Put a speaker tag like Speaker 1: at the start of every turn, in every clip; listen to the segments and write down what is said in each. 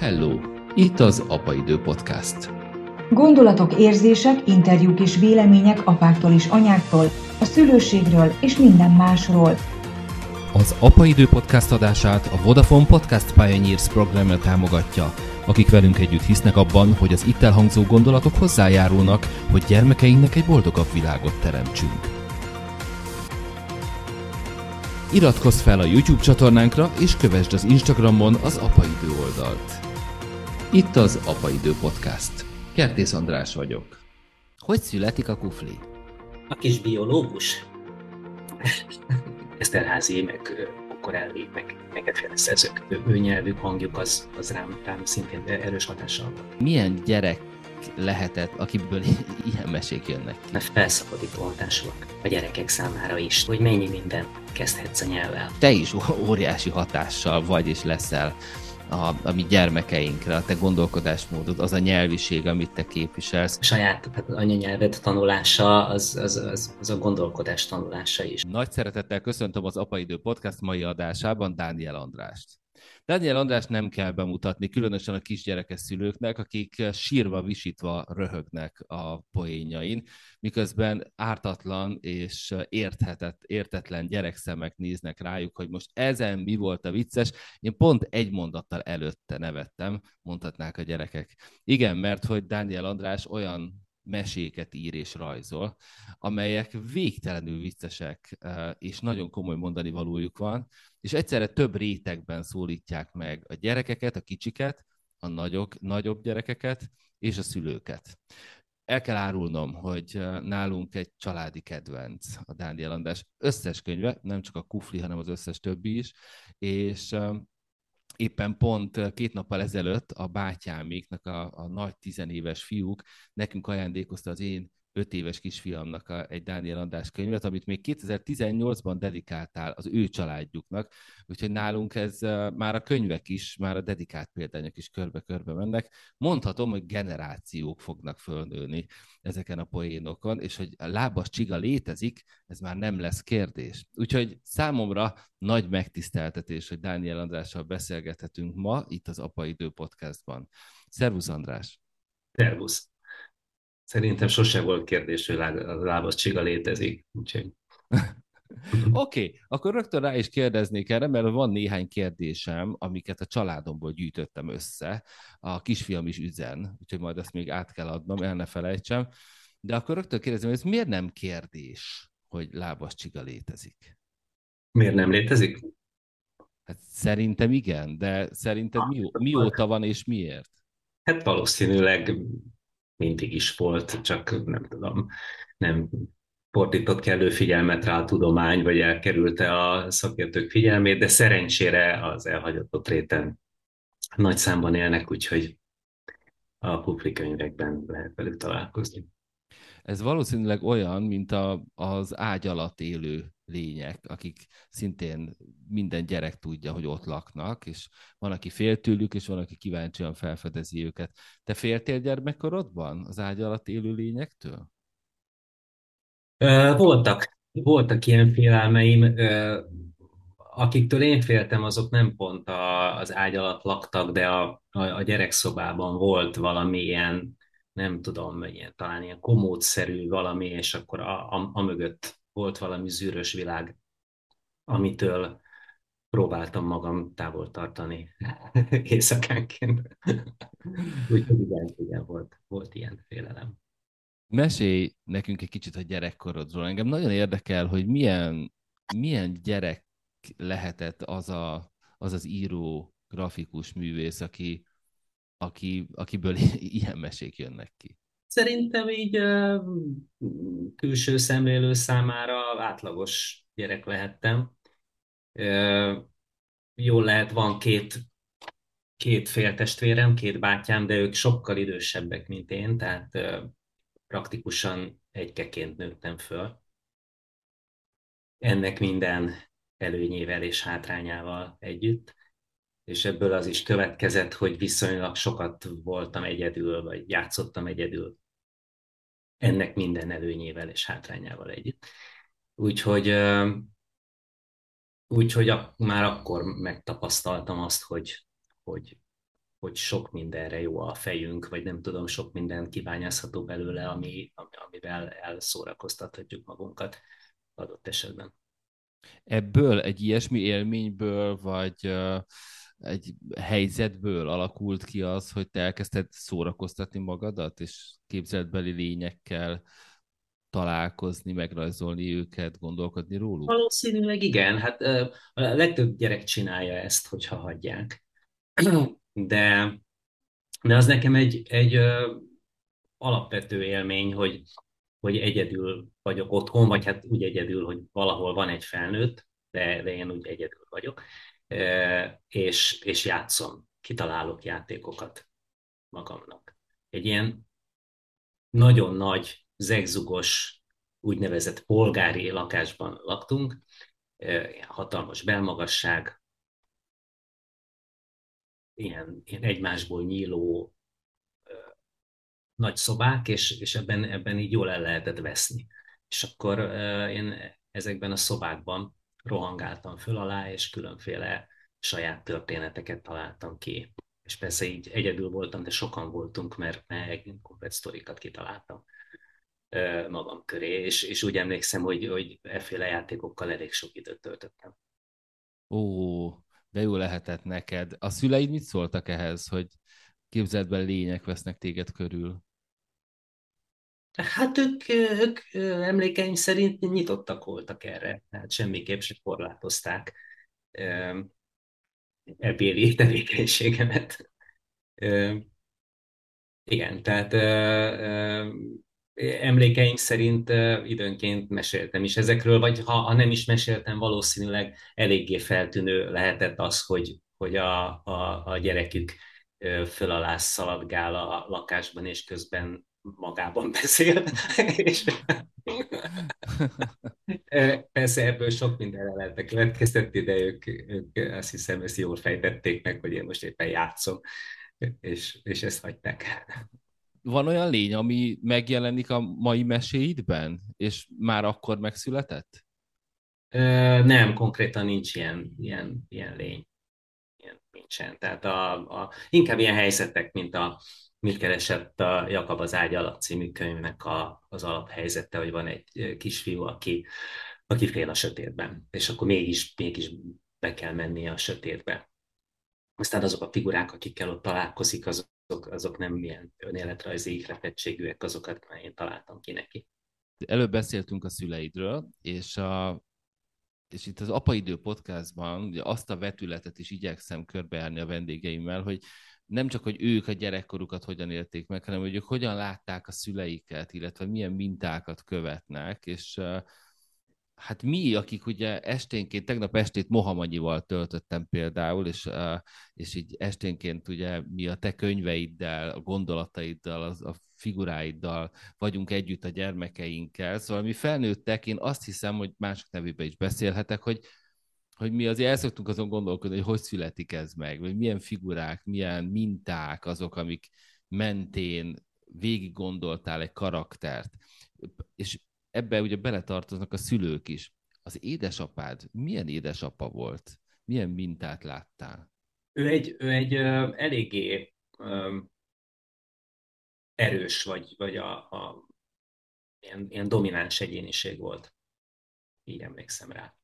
Speaker 1: Hello! Itt az Apaidő Podcast.
Speaker 2: Gondolatok, érzések, interjúk és vélemények apáktól és anyáktól, a szülőségről és minden másról.
Speaker 1: Az Apaidő Podcast adását a Vodafone Podcast Pioneers programja támogatja, akik velünk együtt hisznek abban, hogy az itt elhangzó gondolatok hozzájárulnak, hogy gyermekeinknek egy boldogabb világot teremtsünk. Iratkozz fel a YouTube csatornánkra, és kövessd az Instagramon az Apaidő oldalt. Itt az Apaidő Podcast. Kertész András vagyok. Hogy születik a kufli?
Speaker 3: A kis biológus. Eszterházi, meg Korelli, meg neked szerzők. Ő nyelvük, hangjuk az, az rám, rám szintén erős hatással volt.
Speaker 1: Milyen gyerek lehetett, akiből ilyen mesék jönnek ki?
Speaker 3: Mert felszabadító hatásúak a gyerekek számára is, hogy mennyi minden kezdhetsz a nyelvvel.
Speaker 1: Te is óriási hatással vagy és leszel a, a mi gyermekeinkre, a te gondolkodásmódod, az a nyelviség, amit te képviselsz.
Speaker 3: A saját hát anyanyelved tanulása, az, az, az, az a gondolkodás tanulása is.
Speaker 1: Nagy szeretettel köszöntöm az Apaidő Podcast mai adásában Dániel Andrást. Daniel András nem kell bemutatni, különösen a kisgyerekes szülőknek, akik sírva, visítva röhögnek a poénjain, miközben ártatlan és érthetett, értetlen gyerekszemek néznek rájuk, hogy most ezen mi volt a vicces. Én pont egy mondattal előtte nevettem, mondhatnák a gyerekek. Igen, mert hogy Daniel András olyan meséket ír és rajzol, amelyek végtelenül viccesek, és nagyon komoly mondani valójuk van, és egyszerre több rétegben szólítják meg a gyerekeket, a kicsiket, a nagyok, nagyobb gyerekeket és a szülőket. El kell árulnom, hogy nálunk egy családi kedvenc a Dániel András összes könyve, nem csak a Kufli, hanem az összes többi is, és éppen pont két nappal ezelőtt a bátyáméknak, a, a nagy tizenéves fiúk nekünk ajándékozta az én öt éves kisfiamnak a, egy Dániel András könyvet, amit még 2018-ban dedikáltál az ő családjuknak, úgyhogy nálunk ez már a könyvek is, már a dedikált példányok is körbe-körbe mennek. Mondhatom, hogy generációk fognak fölnőni ezeken a poénokon, és hogy a lábas csiga létezik, ez már nem lesz kérdés. Úgyhogy számomra nagy megtiszteltetés, hogy Dániel Andrással beszélgethetünk ma itt az Apaidő podcastban. Szervusz András!
Speaker 3: Szervusz! Szerintem sose volt kérdés, hogy lábas csiga létezik. Úgyhogy...
Speaker 1: Oké, okay, akkor rögtön rá is kérdeznék erre, mert van néhány kérdésem, amiket a családomból gyűjtöttem össze. A kisfiam is üzen, úgyhogy majd ezt még át kell adnom, el ne felejtsem. De akkor rögtön kérdezem, hogy ez miért nem kérdés, hogy lábas csiga létezik?
Speaker 3: Miért nem létezik?
Speaker 1: Hát szerintem igen, de szerinted mi, mióta van és miért?
Speaker 3: Hát valószínűleg mindig is volt, csak nem tudom, nem fordított kellő figyelmet rá a tudomány, vagy elkerülte a szakértők figyelmét, de szerencsére az elhagyatott réten nagy számban élnek, úgyhogy a publikönyvekben lehet velük találkozni.
Speaker 1: Ez valószínűleg olyan, mint a, az ágy alatt élő lények, akik szintén minden gyerek tudja, hogy ott laknak, és van, aki fél tőlük, és van, aki kíváncsian felfedezi őket. Te féltél gyermekkorodban az ágy alatt élő lényektől?
Speaker 3: Voltak, voltak ilyen félelmeim. Akiktől én féltem, azok nem pont a, az ágy alatt laktak, de a, a, a gyerekszobában volt valami ilyen, nem tudom, ilyen, talán ilyen komódszerű valami, és akkor a, a, a mögött volt valami zűrös világ, amitől próbáltam magam távol tartani éjszakánként. Úgyhogy igen, igen volt, volt ilyen félelem.
Speaker 1: Mesélj nekünk egy kicsit a gyerekkorodról. Engem nagyon érdekel, hogy milyen, milyen gyerek lehetett az, a, az az író, grafikus művész, aki, aki, akiből ilyen mesék jönnek ki.
Speaker 3: Szerintem így külső szemlélő számára átlagos gyerek lehettem. Jól lehet, van két, két féltestvérem, két bátyám, de ők sokkal idősebbek, mint én, tehát praktikusan egykeként nőttem föl. Ennek minden előnyével és hátrányával együtt és ebből az is következett, hogy viszonylag sokat voltam egyedül, vagy játszottam egyedül. Ennek minden előnyével és hátrányával együtt. Úgyhogy, úgyhogy már akkor megtapasztaltam azt, hogy, hogy hogy sok mindenre jó a fejünk, vagy nem tudom, sok minden kibányázható belőle, ami, amivel elszórakoztathatjuk magunkat adott esetben.
Speaker 1: Ebből, egy ilyesmi élményből, vagy egy helyzetből alakult ki az, hogy te elkezdted szórakoztatni magadat, és képzeletbeli lényekkel találkozni, megrajzolni őket, gondolkodni róluk?
Speaker 3: Valószínűleg igen. Hát a legtöbb gyerek csinálja ezt, hogyha hagyják. De, de az nekem egy, egy alapvető élmény, hogy, hogy egyedül vagyok otthon, vagy hát úgy egyedül, hogy valahol van egy felnőtt, de, de én úgy egyedül vagyok, és, és játszom, kitalálok játékokat magamnak. Egy ilyen nagyon nagy, zegzugos, úgynevezett polgári lakásban laktunk, hatalmas belmagasság, ilyen, ilyen egymásból nyíló nagy szobák, és, és ebben, ebben így jól el lehetett veszni. És akkor én ezekben a szobákban rohangáltam föl alá, és különféle saját történeteket találtam ki. És persze így egyedül voltam, de sokan voltunk, mert meg komplet sztorikat kitaláltam magam köré, és, és úgy emlékszem, hogy, hogy efféle játékokkal elég sok időt töltöttem.
Speaker 1: Ó, de jó lehetett neked. A szüleid mit szóltak ehhez, hogy képzeletben lények vesznek téged körül?
Speaker 3: Hát ők, ők emlékeim szerint nyitottak voltak erre, tehát semmiképp sem korlátozták ebéli tevékenységemet. Igen, tehát emlékeim szerint időnként meséltem is ezekről, vagy ha, ha nem is meséltem, valószínűleg eléggé feltűnő lehetett az, hogy, hogy a, a, a gyerekük föl alá szaladgál a lakásban, és közben magában beszél. és persze ebből sok mindenre lehetne következtetni, de ők, ők azt hiszem ezt jól fejtették meg, hogy én most éppen játszom, és, és ezt hagyták.
Speaker 1: Van olyan lény, ami megjelenik a mai meséidben, és már akkor megszületett?
Speaker 3: Nem, konkrétan nincs ilyen, ilyen, ilyen lény. Ilyen nincsen. Tehát a, a, inkább ilyen helyzetek, mint a, mit keresett a Jakab az ágy alatt című könyvnek a, az alaphelyzete, hogy van egy kisfiú, aki, aki fél a sötétben, és akkor mégis, mégis be kell menni a sötétbe. Aztán azok a figurák, akikkel ott találkozik, azok, azok nem ilyen önéletrajzi ihletettségűek, azokat már én találtam ki neki.
Speaker 1: Előbb beszéltünk a szüleidről, és a, és itt az Apaidő podcastban ugye azt a vetületet is igyekszem körbeállni a vendégeimmel, hogy nem csak, hogy ők a gyerekkorukat hogyan élték meg, hanem hogy ők hogyan látták a szüleiket, illetve milyen mintákat követnek, és hát mi, akik ugye esténként, tegnap estét Mohamanyival töltöttem például, és, és így esténként ugye mi a te könyveiddel, a gondolataiddal, az, a figuráiddal vagyunk együtt a gyermekeinkkel, szóval mi felnőttek, én azt hiszem, hogy mások nevében is beszélhetek, hogy hogy mi azért el szoktunk azon gondolkodni, hogy hogy születik ez meg, vagy milyen figurák, milyen minták azok, amik mentén végig gondoltál egy karaktert. És ebbe ugye beletartoznak a szülők is. Az édesapád milyen édesapa volt? Milyen mintát láttál?
Speaker 3: Ő egy, ő egy ö, eléggé ö, erős, vagy, vagy a, a ilyen, ilyen domináns egyéniség volt. Így emlékszem rá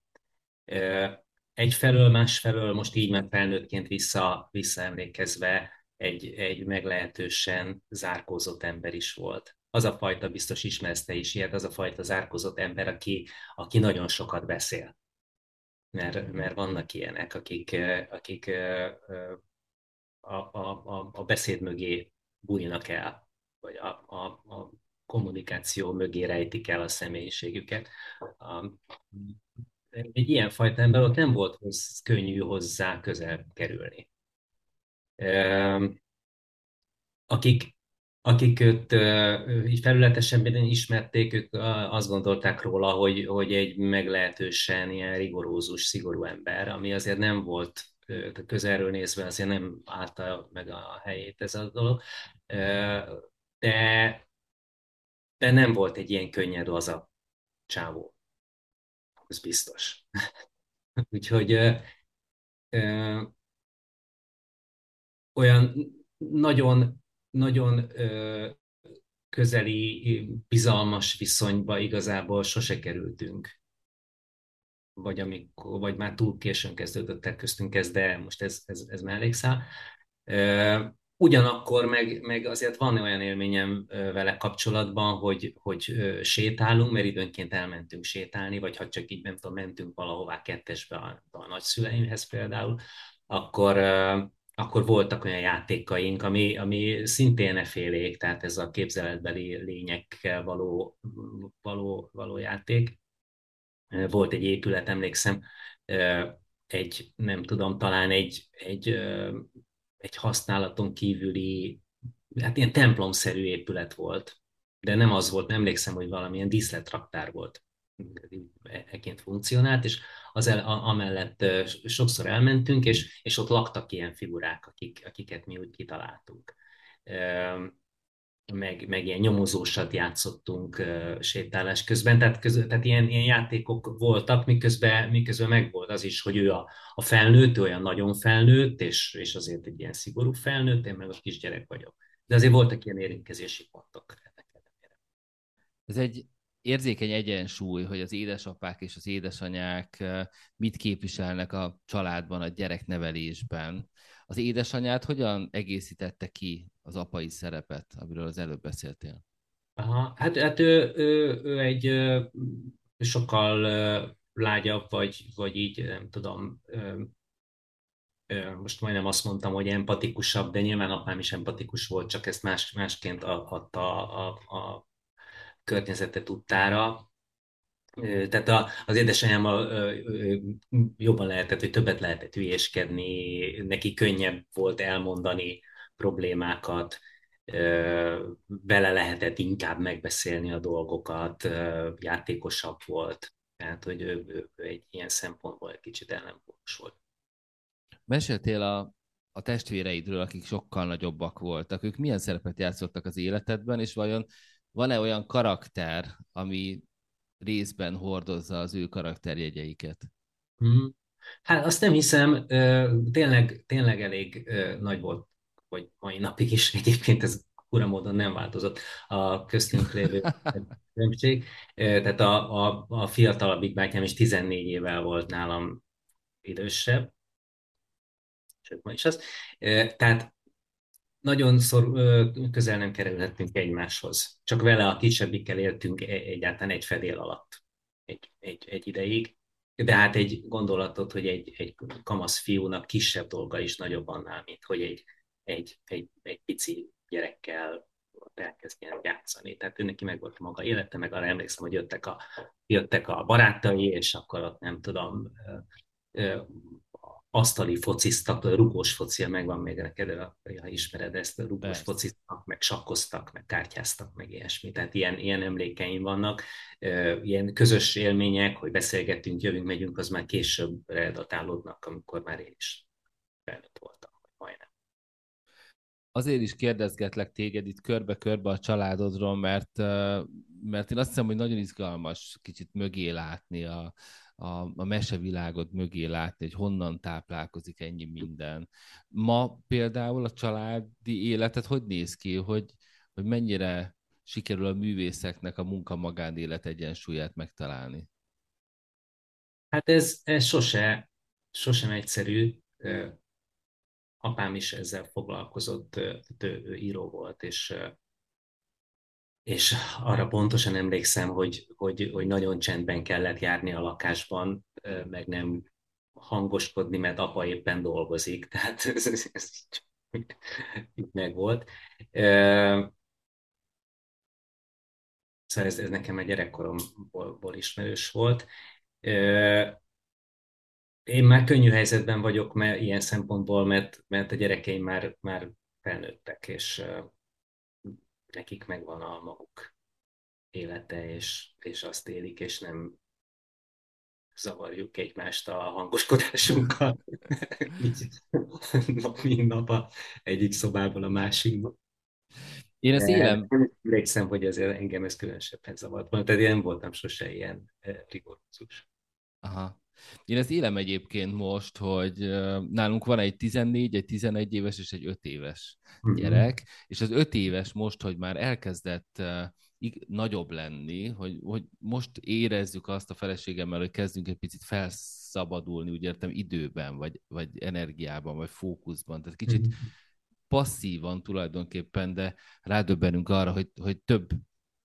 Speaker 3: egyfelől, másfelől most így már felnőttként vissza, visszaemlékezve egy, egy meglehetősen zárkózott ember is volt. Az a fajta, biztos ismersz te is ilyet, az a fajta zárkózott ember, aki, aki nagyon sokat beszél. Mert, mert vannak ilyenek, akik, akik a, a, a, a beszéd mögé bújnak el, vagy a, a, a kommunikáció mögé rejtik el a személyiségüket egy ilyen fajta ember ott nem volt hossz, könnyű hozzá közel kerülni. Akik, akik őt így felületesebben ismerték, ők azt gondolták róla, hogy, hogy egy meglehetősen ilyen rigorózus, szigorú ember, ami azért nem volt közelről nézve, azért nem állta meg a helyét ez a dolog. De, de nem volt egy ilyen könnyed az a csávó az biztos. Úgyhogy olyan nagyon, nagyon közeli, bizalmas viszonyba igazából sose kerültünk. Vagy, amikor, vagy már túl későn kezdődött el köztünk ez, de most ez, ez, ez mellékszál. Ugyanakkor meg, meg azért van olyan élményem vele kapcsolatban, hogy, hogy sétálunk, mert időnként elmentünk sétálni, vagy ha csak így nem tudom, mentünk valahová kettesbe a, a nagyszüleimhez például, akkor, akkor voltak olyan játékaink, ami, ami szintén efélék, tehát ez a képzeletbeli lényekkel való, való, való játék. Volt egy épület, emlékszem, egy, nem tudom, talán egy, egy, egy használaton kívüli, hát ilyen templomszerű épület volt, de nem az volt, nem emlékszem, hogy valamilyen díszletraktár volt eként funkcionált, és az el, amellett sokszor elmentünk, és, és ott laktak ilyen figurák, akik, akiket mi úgy kitaláltunk. Meg, meg ilyen nyomozósat játszottunk sétálás közben, tehát, köz, tehát ilyen, ilyen játékok voltak, miközben, miközben megvolt az is, hogy ő a, a felnőtt, ő olyan nagyon felnőtt, és, és azért egy ilyen szigorú felnőtt, én meg a kisgyerek vagyok. De azért voltak ilyen érintkezési pontok.
Speaker 1: Ez egy érzékeny egyensúly, hogy az édesapák és az édesanyák mit képviselnek a családban, a gyereknevelésben. Az édesanyát hogyan egészítette ki az apai szerepet, amiről az előbb beszéltél?
Speaker 3: Aha, hát, hát ő, ő, ő egy sokkal lágyabb, vagy, vagy így, nem tudom, most majdnem azt mondtam, hogy empatikusabb, de nyilván apám is empatikus volt, csak ezt más, másként adta a, a, a környezete tudtára. Tehát a, az édesanyámmal jobban lehetett, hogy többet lehetett hülyéskedni, neki könnyebb volt elmondani problémákat, vele lehetett inkább megbeszélni a dolgokat, játékosabb volt. Tehát, hogy ő, ő, egy ilyen szempontból egy kicsit ellenpólos volt.
Speaker 1: Meséltél a, a testvéreidről, akik sokkal nagyobbak voltak. Ők milyen szerepet játszottak az életedben, és vajon van-e olyan karakter, ami részben hordozza az ő karakterjegyeiket?
Speaker 3: Hmm. Hát azt nem hiszem, tényleg, tényleg elég nagy volt, hogy mai napig is egyébként ez ura módon nem változott a köztünk lévő különbség. Tehát a, a, a fiatalabbik bátyám is 14 évvel volt nálam idősebb, sőt ma is az. Tehát nagyon szor, közel nem kerülhetünk egymáshoz. Csak vele a kisebbikkel éltünk e, egyáltalán egy fedél alatt egy, egy, egy ideig. De hát egy gondolatot, hogy egy, egy kamasz fiúnak kisebb dolga is nagyobb annál, mint hogy egy, egy, egy, egy pici gyerekkel elkezdjen játszani. Tehát ő neki meg volt a maga élete, meg arra emlékszem, hogy jöttek a, jöttek a barátai, és akkor ott nem tudom, asztali fociztak, rugós focia megvan még neked, ha ismered ezt, a rugós fociztak, meg sakkoztak, meg kártyáztak, meg ilyesmi. Tehát ilyen, ilyen emlékeim vannak, ilyen közös élmények, hogy beszélgetünk, jövünk, megyünk, az már később datálódnak, amikor már én is felnőtt voltam, majdnem.
Speaker 1: Azért is kérdezgetlek téged itt körbe-körbe a családodról, mert, mert én azt hiszem, hogy nagyon izgalmas kicsit mögé látni a, a, a mesevilágot mögé látni, hogy honnan táplálkozik ennyi minden. Ma például a családi életet hogy néz ki, hogy, hogy mennyire sikerül a művészeknek a munka-magánélet egyensúlyát megtalálni?
Speaker 3: Hát ez, ez sose, sosem egyszerű. Apám is ezzel foglalkozott, ő író volt, és és arra pontosan emlékszem, hogy, hogy, hogy nagyon csendben kellett járni a lakásban, meg nem hangoskodni, mert apa éppen dolgozik, tehát ez, ez, ez így meg volt. Szóval ez, ez nekem a gyerekkoromból ismerős volt. Én már könnyű helyzetben vagyok mert, ilyen szempontból, mert, mert a gyerekeim már, már felnőttek, és nekik megvan a maguk élete, és, és azt élik, és nem zavarjuk egymást a hangoskodásunkkal. nap, mint nap a egyik szobából a másikba.
Speaker 1: Én ezt élem.
Speaker 3: Emlékszem, hogy azért engem ez különösebben zavart volna, tehát én nem voltam sose ilyen eh, rigorózus.
Speaker 1: Aha. Én ezt élem egyébként most, hogy nálunk van egy 14, egy 11 éves és egy 5 éves uh-huh. gyerek, és az 5 éves most, hogy már elkezdett nagyobb lenni, hogy, hogy most érezzük azt a feleségemmel, hogy kezdünk egy picit felszabadulni, úgy értem, időben, vagy, vagy energiában, vagy fókuszban. Tehát kicsit uh-huh. passzívan tulajdonképpen, de rádöbbenünk arra, hogy, hogy több,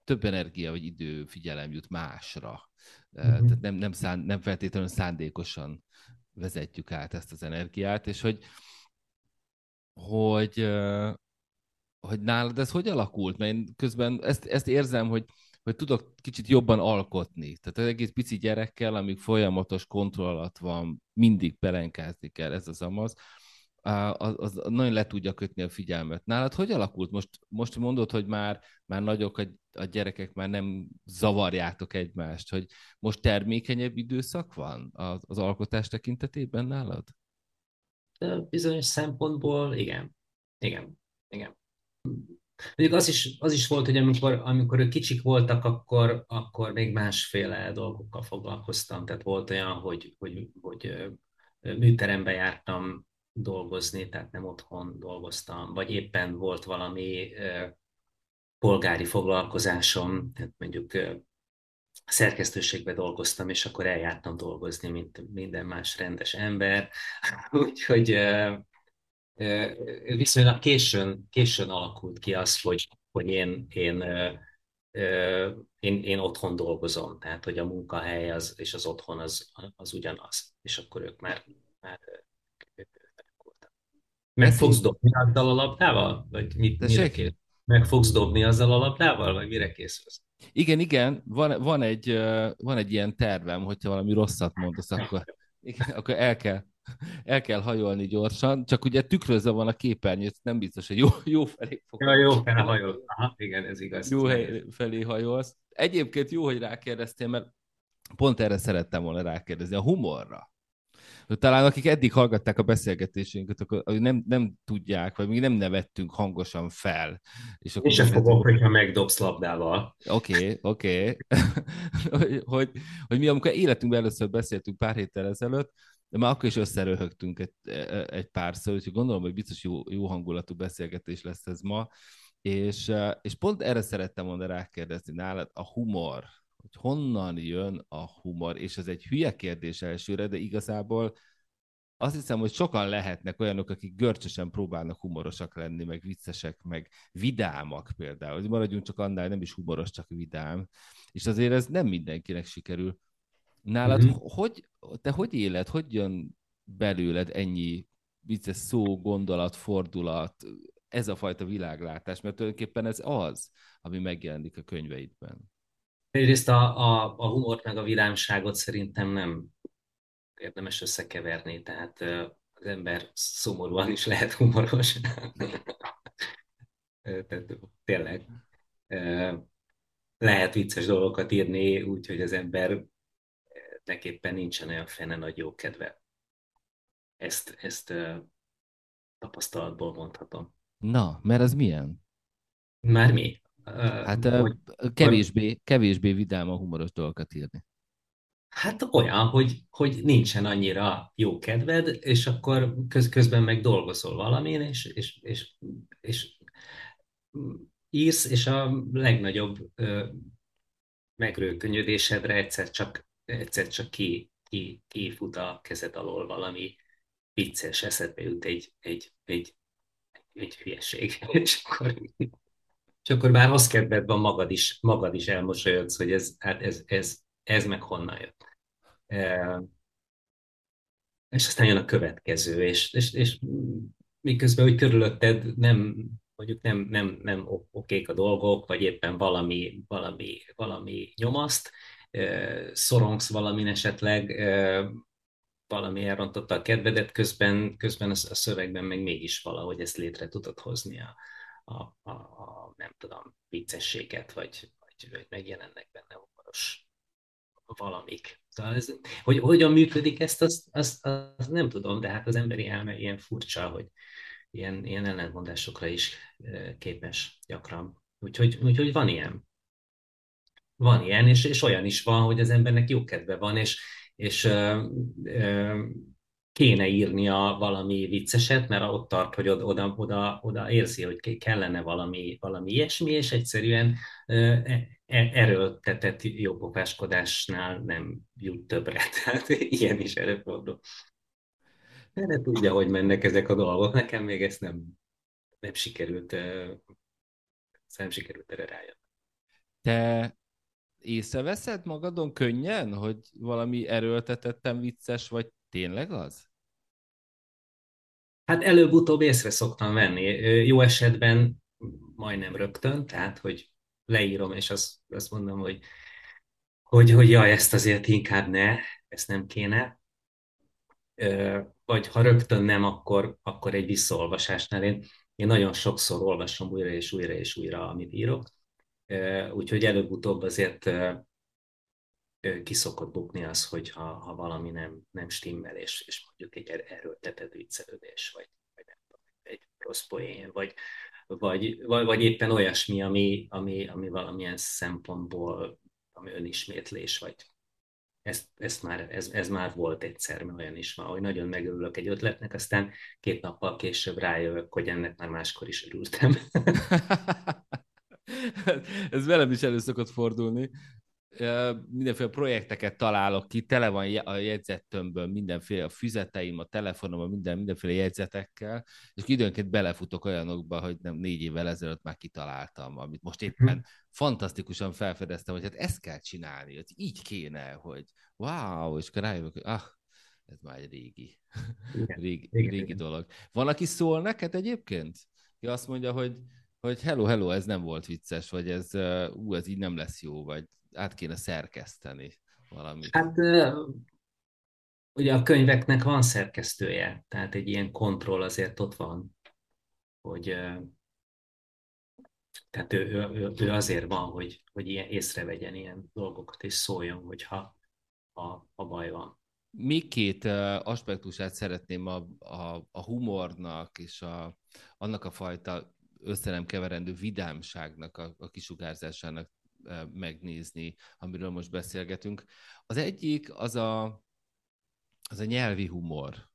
Speaker 1: több energia vagy idő, figyelem jut másra. Uh-huh. Tehát nem, nem, szán, nem feltétlenül szándékosan vezetjük át ezt az energiát, és hogy, hogy, hogy nálad ez hogy alakult? Mert én közben ezt, ezt érzem, hogy, hogy tudok kicsit jobban alkotni. Tehát az egész pici gyerekkel, amíg folyamatos kontroll alatt van, mindig pelenkázni kell, ez az amaz, az, az nagyon le tudja kötni a figyelmet. Nálad hogy alakult? Most, most mondod, hogy már, már nagyok a, a gyerekek, már nem zavarjátok egymást, hogy most termékenyebb időszak van az, az alkotás tekintetében nálad?
Speaker 3: Bizonyos szempontból igen. Igen. Igen. Mondjuk az is, az is volt, hogy amikor, amikor ők kicsik voltak, akkor, akkor még másféle dolgokkal foglalkoztam. Tehát volt olyan, hogy, hogy, hogy műterembe jártam dolgozni, tehát nem otthon dolgoztam, vagy éppen volt valami polgári foglalkozásom, tehát mondjuk szerkesztőségbe dolgoztam, és akkor eljártam dolgozni, mint minden más rendes ember. Úgyhogy viszonylag későn, későn alakult ki az, hogy, hogy én, én, én, én otthon dolgozom, tehát hogy a munkahely az, és az otthon az, az ugyanaz, és akkor ők már, már meg fogsz dobni azzal a labdával? Vagy mit, mire kész? Meg fogsz dobni azzal a labdával? Vagy mire készülsz?
Speaker 1: Igen, igen, van, van, egy, van egy ilyen tervem, hogyha valami rosszat mondasz, akkor, igen, akkor el kell, el kell hajolni gyorsan, csak ugye tükrözve van a képernyőt, nem biztos, hogy jó, jó felé
Speaker 3: fog. Ja, jó felé hajol. Aha, igen, ez igaz.
Speaker 1: Jó hely felé hajolsz. Egyébként jó, hogy rákérdeztél, mert pont erre szerettem volna rákérdezni, a humorra talán akik eddig hallgatták a beszélgetésünket, akkor nem, nem tudják, vagy még nem nevettünk hangosan fel.
Speaker 3: És akkor Én sem fogok, hogyha megdobsz labdával.
Speaker 1: Oké, okay, oké. Okay. hogy, hogy mi amikor életünkben először beszéltünk pár héttel ezelőtt, de már akkor is összeröhögtünk egy, egy párszor, úgyhogy gondolom, hogy biztos jó, jó hangulatú beszélgetés lesz ez ma. És, és pont erre szerettem volna rákérdezni nálad, a humor, hogy honnan jön a humor, és ez egy hülye kérdés elsőre, de igazából azt hiszem, hogy sokan lehetnek olyanok, akik görcsösen próbálnak humorosak lenni, meg viccesek, meg vidámak például. Hogy maradjunk csak annál, nem is humoros, csak vidám. És azért ez nem mindenkinek sikerül. Nálad mm-hmm. hogy, te hogy éled, hogy jön belőled ennyi vicces szó, gondolat, fordulat, ez a fajta világlátás, mert tulajdonképpen ez az, ami megjelenik a könyveidben.
Speaker 3: Egyrészt a, a, a humort meg a vidámságot szerintem nem érdemes összekeverni, tehát az ember szomorúan is lehet humoros. tehát tényleg lehet vicces dolgokat írni, úgyhogy az ember neképpen nincsen olyan fene nagy jó kedve. Ezt, ezt tapasztalatból mondhatom.
Speaker 1: Na, mert az milyen?
Speaker 3: Már mi?
Speaker 1: Hát hogy, kevésbé, kevésbé vidám a humoros dolgokat írni.
Speaker 3: Hát olyan, hogy, hogy nincsen annyira jó kedved, és akkor köz, közben meg dolgozol valamin, és, és, és, és írsz, és a legnagyobb ö, megrőkönyödésedre egyszer csak, egyszer csak ki, ki, kifut a kezed alól valami vicces, eszedbe jut egy, egy, egy, egy hülyeség, és akkor és akkor már rossz kedvedben magad is, magad is elmosolyodsz, hogy ez, hát ez, ez, ez meg honnan jött. E, és aztán jön a következő, és, és, és miközben, hogy körülötted nem, mondjuk nem, nem, nem okék a dolgok, vagy éppen valami, valami, valami nyomaszt, e, szorongsz valamin esetleg, e, valami elrontotta a kedvedet, közben, közben a szövegben meg mégis valahogy ezt létre tudod hozni a, a, a, a nem tudom, viccességet, vagy, vagy, vagy megjelennek benne humoros valamik. Szóval ez, hogy hogyan működik ezt, azt, azt, azt nem tudom, de hát az emberi elme ilyen furcsa, hogy ilyen, ilyen ellentmondásokra is képes gyakran. Úgyhogy, úgyhogy van ilyen. Van ilyen, és, és olyan is van, hogy az embernek jó kedve van, és, és ö, ö, kéne írnia valami vicceset, mert ott tart, hogy oda, oda, oda érzi, hogy kellene valami, valami ilyesmi, és egyszerűen e, erőltetett jópofáskodásnál nem jut többre. Tehát ilyen is előfordul. De tudja, hogy mennek ezek a dolgok. Nekem még ezt nem, nem sikerült, nem sikerült erre rájönni.
Speaker 1: Te észreveszed magadon könnyen, hogy valami erőltetettem vicces, vagy tényleg az?
Speaker 3: Hát előbb-utóbb észre szoktam venni. Jó esetben majdnem rögtön, tehát hogy leírom, és azt, azt mondom, hogy, hogy, hogy jaj, ezt azért inkább ne, ezt nem kéne. Vagy ha rögtön nem, akkor, akkor egy visszaolvasásnál én, én nagyon sokszor olvasom újra és újra és újra, amit írok. Úgyhogy előbb-utóbb azért ki szokott bukni az, hogy ha, ha valami nem, nem stimmel, és, és mondjuk egy er-, erőltetett viccelődés, vagy, vagy nem tudom, egy rossz poén, vagy, vagy, vagy, vagy éppen olyasmi, ami, ami, ami valamilyen szempontból ami önismétlés, vagy ezt, ezt már, ez, ez már volt egyszer, mert olyan is van, hogy nagyon megörülök egy ötletnek, aztán két nappal később rájövök, hogy ennek már máskor is örültem.
Speaker 1: ez velem is elő szokott fordulni, mindenféle projekteket találok ki, tele van a jegyzettömből mindenféle, a füzeteim, a telefonom, a minden, mindenféle jegyzetekkel, és időnként belefutok olyanokba, hogy nem négy évvel ezelőtt már kitaláltam, amit most éppen hmm. fantasztikusan felfedeztem, hogy hát ezt kell csinálni, hogy így kéne, hogy wow, és akkor rájövök, hogy ah, ez már egy régi, igen, régi, igen, régi igen. dolog. Van, aki szól neked egyébként? Ki azt mondja, hogy, hogy hello, hello, ez nem volt vicces, vagy ez, ú, ez így nem lesz jó, vagy át kéne szerkeszteni valamit.
Speaker 3: Hát ugye a könyveknek van szerkesztője, tehát egy ilyen kontroll azért ott van, hogy tehát ő, ő, ő azért van, hogy, hogy ilyen észrevegyen ilyen dolgokat, és szóljon, hogyha a, a baj van.
Speaker 1: Még két aspektusát szeretném a, a, a humornak és a, annak a fajta összenem keverendő vidámságnak, a, a kisugárzásának megnézni, amiről most beszélgetünk. Az egyik az a, az a nyelvi humor.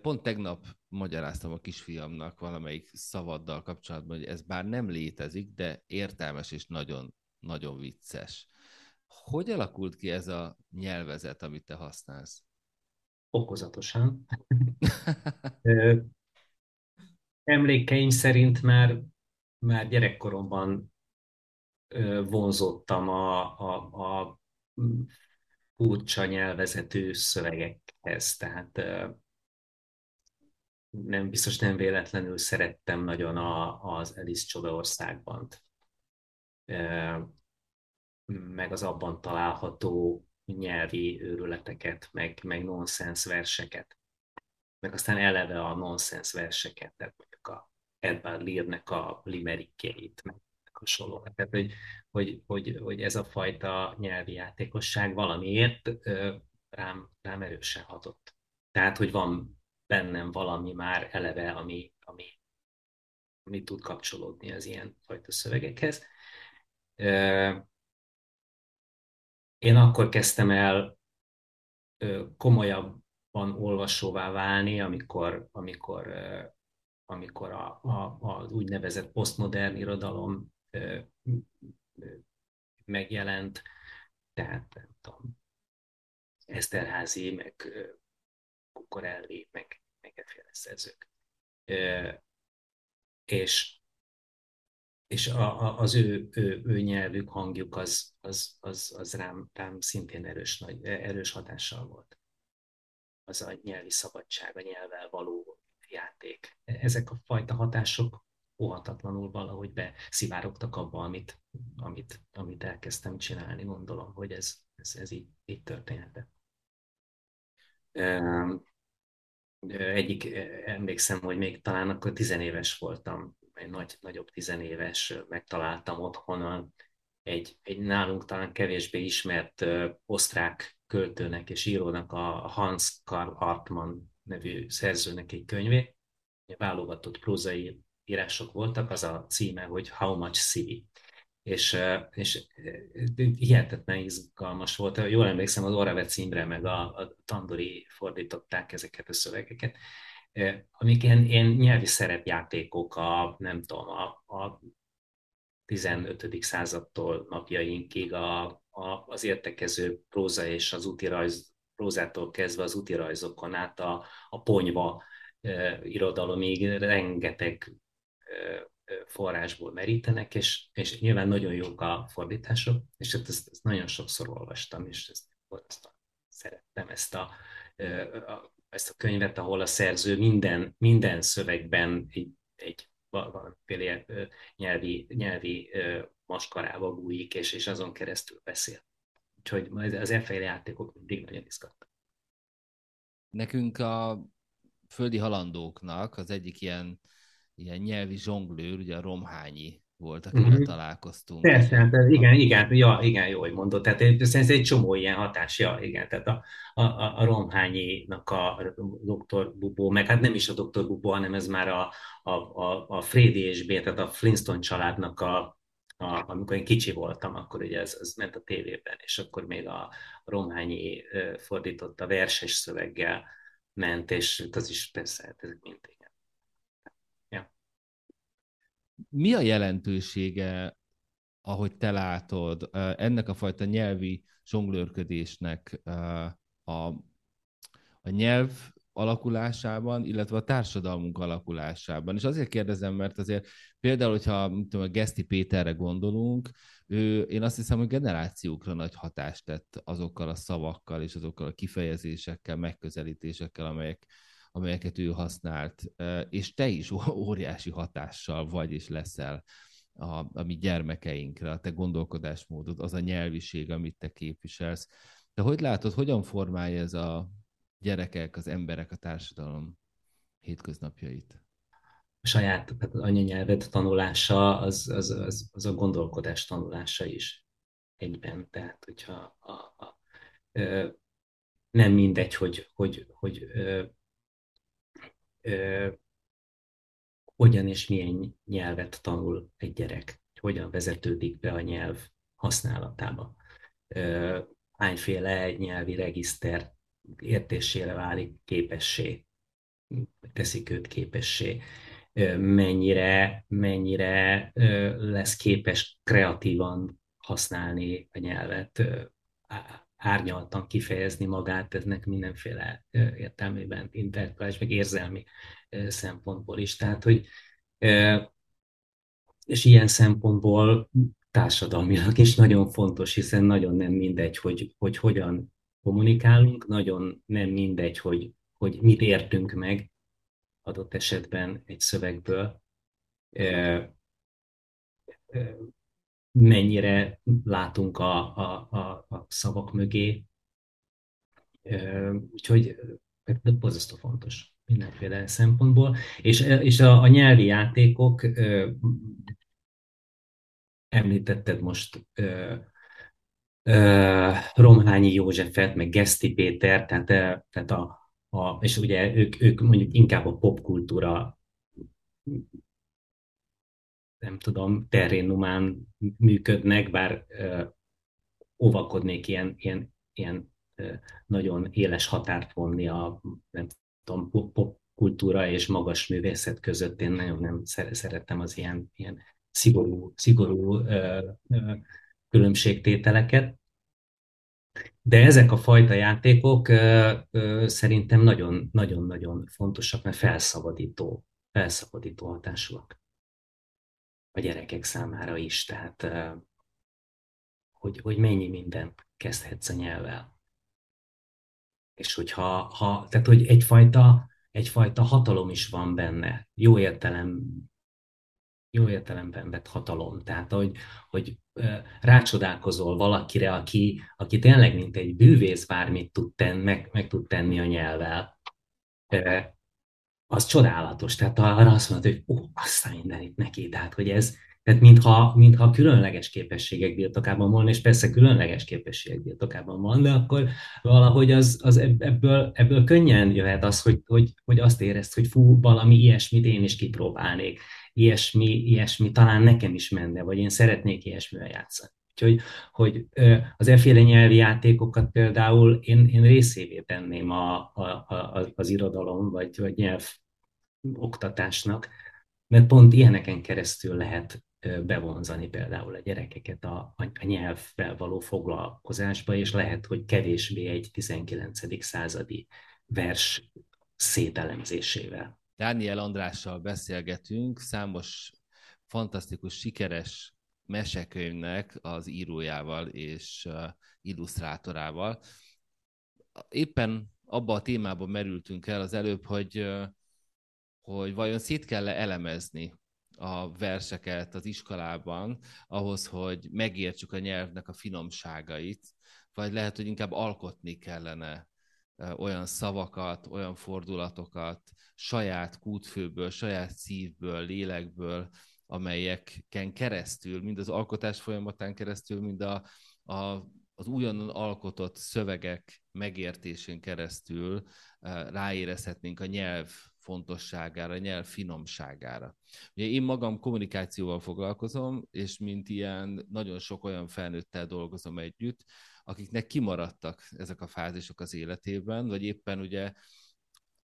Speaker 1: Pont tegnap magyaráztam a kisfiamnak valamelyik szavaddal kapcsolatban, hogy ez bár nem létezik, de értelmes és nagyon, nagyon vicces. Hogy alakult ki ez a nyelvezet, amit te használsz?
Speaker 3: Okozatosan. Emlékeim szerint már, már gyerekkoromban vonzottam a, a, a furcsa nyelvezetű szövegekhez, tehát nem biztos nem véletlenül szerettem nagyon a, az Alice Csodaországban, meg az abban található nyelvi őrületeket, meg, meg nonsens verseket, meg aztán eleve a nonsens verseket, tehát mondjuk a Edward Lear-nek a limerickjeit, meg hasonlóak. Tehát, hogy, hogy, hogy, hogy ez a fajta nyelvi játékosság valamiért rám, rám erősen hatott. Tehát, hogy van bennem valami már eleve, ami, ami, ami tud kapcsolódni az ilyen fajta szövegekhez. Én akkor kezdtem el komolyabban olvasóvá válni, amikor, amikor, amikor a, a, az úgynevezett posztmodern irodalom megjelent, tehát nem tudom, Eszterházi, meg Kukorelli, meg, meg efféle szerzők. És, és a, a, az ő, ő, ő nyelvük, hangjuk az, az, az, az rám, rám szintén erős, nagy, erős hatással volt. Az a nyelvi szabadság, a nyelvvel való játék. Ezek a fajta hatások óhatatlanul valahogy beszivárogtak abba, amit, amit, amit elkezdtem csinálni. Gondolom, hogy ez, ez, ez így, így történhetett. Egyik, emlékszem, hogy még talán akkor tizenéves voltam, egy nagy, nagyobb tizenéves, megtaláltam otthon egy, egy nálunk talán kevésbé ismert osztrák költőnek és írónak, a Hans Karl Artmann nevű szerzőnek egy könyvét, válogatott prózai írások voltak, az a címe, hogy How Much Sea. és, és hihetetlen izgalmas volt. Jól emlékszem, az Oravec Imre meg a, a Tandori fordították ezeket a szövegeket, amik ilyen, ilyen nyelvi szerepjátékok a, nem tudom, a, a 15. századtól napjainkig a, a, az értekező próza és az útirajz, prózától kezdve az útirajzokon át a, a ponyva e, irodalomig rengeteg forrásból merítenek, és, és nyilván nagyon jók a fordítások, és hát ezt, ezt nagyon sokszor olvastam, és ezt, ezt szerettem ezt a, ezt a könyvet, ahol a szerző minden, minden szövegben egy, egy valamiféle nyelvi, nyelvi maskarába bújik, és, és azon keresztül beszél. Úgyhogy az e játékok mindig nagyon izgattak.
Speaker 1: Nekünk a földi halandóknak az egyik ilyen ilyen nyelvi zsonglőr, ugye a Romhányi volt, akivel uh-huh. találkoztunk.
Speaker 3: Persze, hát igen, igen, ja, igen, jó, hogy mondod. Tehát ez egy csomó ilyen hatás, ja, igen, tehát a, a, a Romhányinak a doktor Bubó, meg hát nem is a doktor Bubó, hanem ez már a, a, a, a Frédi és B, tehát a Flintstone családnak a, a, amikor én kicsi voltam, akkor ugye ez, ez ment a tévében, és akkor még a Romhányi fordította verses szöveggel ment, és az is persze, hát ezek mind
Speaker 1: mi a jelentősége, ahogy te látod, ennek a fajta nyelvi zsonglőrködésnek a, a nyelv alakulásában, illetve a társadalmunk alakulásában. És azért kérdezem, mert azért például, hogyha tudom, a Geszti Péterre gondolunk, ő, én azt hiszem, hogy generációkra nagy hatást tett azokkal a szavakkal és azokkal a kifejezésekkel, megközelítésekkel, amelyek amelyeket ő használt, és te is óriási hatással vagy és leszel a, a mi gyermekeinkre, a te gondolkodásmódod, az a nyelviség, amit te képviselsz. De hogy látod, hogyan formálja ez a gyerekek, az emberek, a társadalom hétköznapjait?
Speaker 3: A saját tehát anyanyelved tanulása, az, az, az, az a gondolkodás tanulása is egyben. Tehát, hogyha a, a, ö, nem mindegy, hogy, hogy, hogy ö, hogyan és milyen nyelvet tanul egy gyerek, hogyan vezetődik be a nyelv használatába. Hányféle nyelvi regiszter értésére válik képessé, teszik őt képessé, mennyire, mennyire lesz képes kreatívan használni a nyelvet, árnyaltan kifejezni magát, eznek mindenféle értelmében intellektuális, meg érzelmi szempontból is. Tehát, hogy és ilyen szempontból társadalmilag is nagyon fontos, hiszen nagyon nem mindegy, hogy, hogy hogyan kommunikálunk, nagyon nem mindegy, hogy, hogy mit értünk meg adott esetben egy szövegből, mennyire látunk a, a, a, a szavak mögé. Úgyhogy borzasztó fontos mindenféle szempontból. És, és a, a nyelvi játékok, említetted most Romhányi Józsefet, meg Geszti Péter, tehát, tehát a, a, és ugye ők, ők mondjuk inkább a popkultúra nem tudom, terénumán működnek, bár óvakodnék ilyen, ilyen, ilyen nagyon éles határt vonni a nem tudom, pop kultúra és magas művészet között. Én nagyon nem szerettem az ilyen, ilyen szigorú, szigorú ö, ö, különbségtételeket. De ezek a fajta játékok ö, ö, szerintem nagyon-nagyon fontosak, mert felszabadító, felszabadító hatásúak a gyerekek számára is, tehát hogy, hogy mennyi mindent kezdhetsz a nyelvvel. És hogyha, ha, tehát hogy egyfajta, egyfajta hatalom is van benne, jó értelem, jó értelemben vett hatalom. Tehát, hogy, hogy rácsodálkozol valakire, aki, aki tényleg mint egy bűvész bármit tud tenni, meg, meg tud tenni a nyelvvel az csodálatos. Tehát arra azt mondod, hogy ó, azt a mindenit neki. Tehát, hogy ez, tehát mintha, mintha különleges képességek birtokában volna, és persze különleges képességek birtokában van, de akkor valahogy az, az ebből, ebből könnyen jöhet az, hogy, hogy, hogy azt érezt, hogy fú, valami ilyesmit én is kipróbálnék. ilyesmi, ilyesmi talán nekem is menne, vagy én szeretnék ilyesmivel játszani. Úgyhogy hogy az efféle nyelvi játékokat például én, én részévé tenném a, a, a, az irodalom, vagy, vagy nyelv oktatásnak, mert pont ilyeneken keresztül lehet bevonzani például a gyerekeket a, a nyelvvel való foglalkozásba, és lehet, hogy kevésbé egy 19. századi vers szételemzésével.
Speaker 1: Dániel Andrással beszélgetünk, számos fantasztikus, sikeres mesekönyvnek az írójával és illusztrátorával. Éppen abba a témában merültünk el az előbb, hogy, hogy vajon szét kell elemezni a verseket az iskolában ahhoz, hogy megértsük a nyelvnek a finomságait, vagy lehet, hogy inkább alkotni kellene olyan szavakat, olyan fordulatokat saját kútfőből, saját szívből, lélekből, amelyeken keresztül, mind az alkotás folyamatán keresztül, mind a, a, az újonnan alkotott szövegek megértésén keresztül ráérezhetnénk a nyelv fontosságára, nyelv finomságára. Ugye én magam kommunikációval foglalkozom, és mint ilyen nagyon sok olyan felnőttel dolgozom együtt, akiknek kimaradtak ezek a fázisok az életében, vagy éppen ugye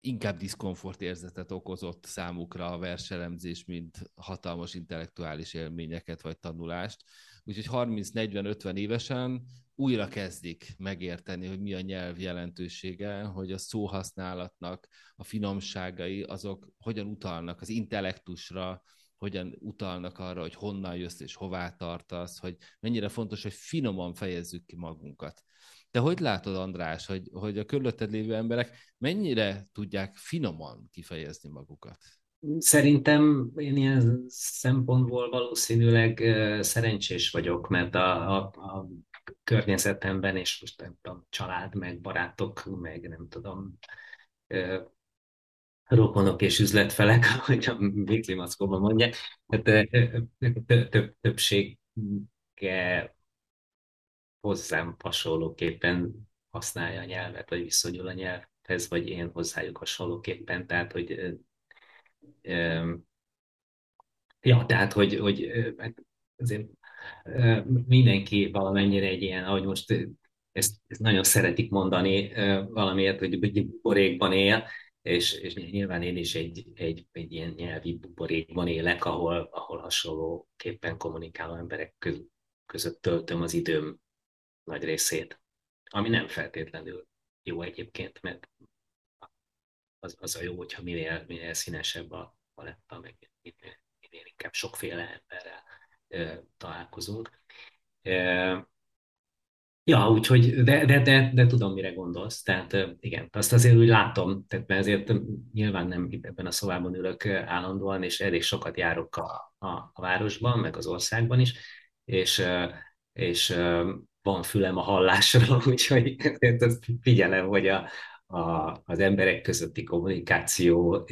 Speaker 1: inkább diszkomfort érzetet okozott számukra a verselemzés, mint hatalmas intellektuális élményeket vagy tanulást. Úgyhogy 30-40-50 évesen újra kezdik megérteni, hogy mi a nyelv jelentősége, hogy a szóhasználatnak a finomságai, azok hogyan utalnak az intellektusra, hogyan utalnak arra, hogy honnan jössz és hová tartasz, hogy mennyire fontos, hogy finoman fejezzük ki magunkat. Te hogy látod, András, hogy, hogy a körülötted lévő emberek mennyire tudják finoman kifejezni magukat?
Speaker 3: Szerintem én ilyen szempontból valószínűleg szerencsés vagyok, mert a, a, a környezetemben, és most nem tudom, család, meg barátok, meg nem tudom, rokonok és üzletfelek, ahogy a Mikli Mackóban mondják, több, többsége hozzám hasonlóképpen használja a nyelvet, vagy viszonyul a nyelvhez, vagy én hozzájuk hasonlóképpen, tehát hogy ja, tehát hogy, hogy hát azért mindenki valamennyire egy ilyen, ahogy most ezt, ezt nagyon szeretik mondani valamiért, hogy buborékban él, és, és nyilván én is egy, egy, egy ilyen nyelvi buborékban élek, ahol, ahol hasonlóképpen kommunikáló emberek között, között töltöm az időm nagy részét, ami nem feltétlenül jó egyébként, mert az, az a jó, hogyha minél, minél színesebb a paletta, meg minél, minél inkább sokféle emberrel találkozunk. Ja, úgyhogy, de, de, de, de tudom, mire gondolsz. Tehát igen, azt azért úgy látom, tehát mert ezért nyilván nem ebben a szobában ülök állandóan, és elég sokat járok a, a, a városban, meg az országban is, és, és van fülem a hallásra, úgyhogy figyelem, hogy a, a, az emberek közötti kommunikáció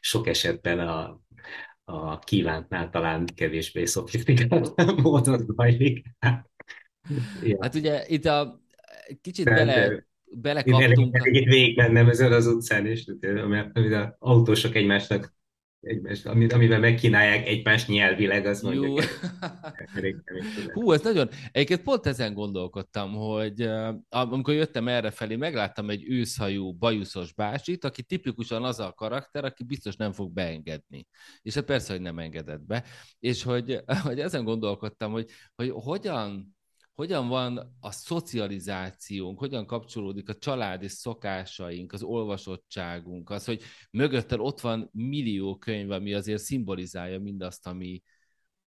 Speaker 3: sok esetben a, a kívántnál talán kevésbé szofisztikált módon zajlik.
Speaker 1: Ja. Hát ugye itt a kicsit Tehát, bele,
Speaker 3: belekaptunk. Én elég végigmennem ezen az utcán, és mert az autósok egymásnak egymást, amivel megkínálják egymást nyelvileg, az mondjuk.
Speaker 1: Hú, ez nagyon... Egyébként pont ezen gondolkodtam, hogy amikor jöttem erre felé, megláttam egy őszhajú, bajuszos bácsit, aki tipikusan az a karakter, aki biztos nem fog beengedni. És hát persze, hogy nem engedett be. És hogy, hogy ezen gondolkodtam, hogy, hogy hogyan hogyan van a szocializációnk, hogyan kapcsolódik a családi szokásaink, az olvasottságunk, az, hogy mögötted ott van millió könyv, ami azért szimbolizálja mindazt, ami,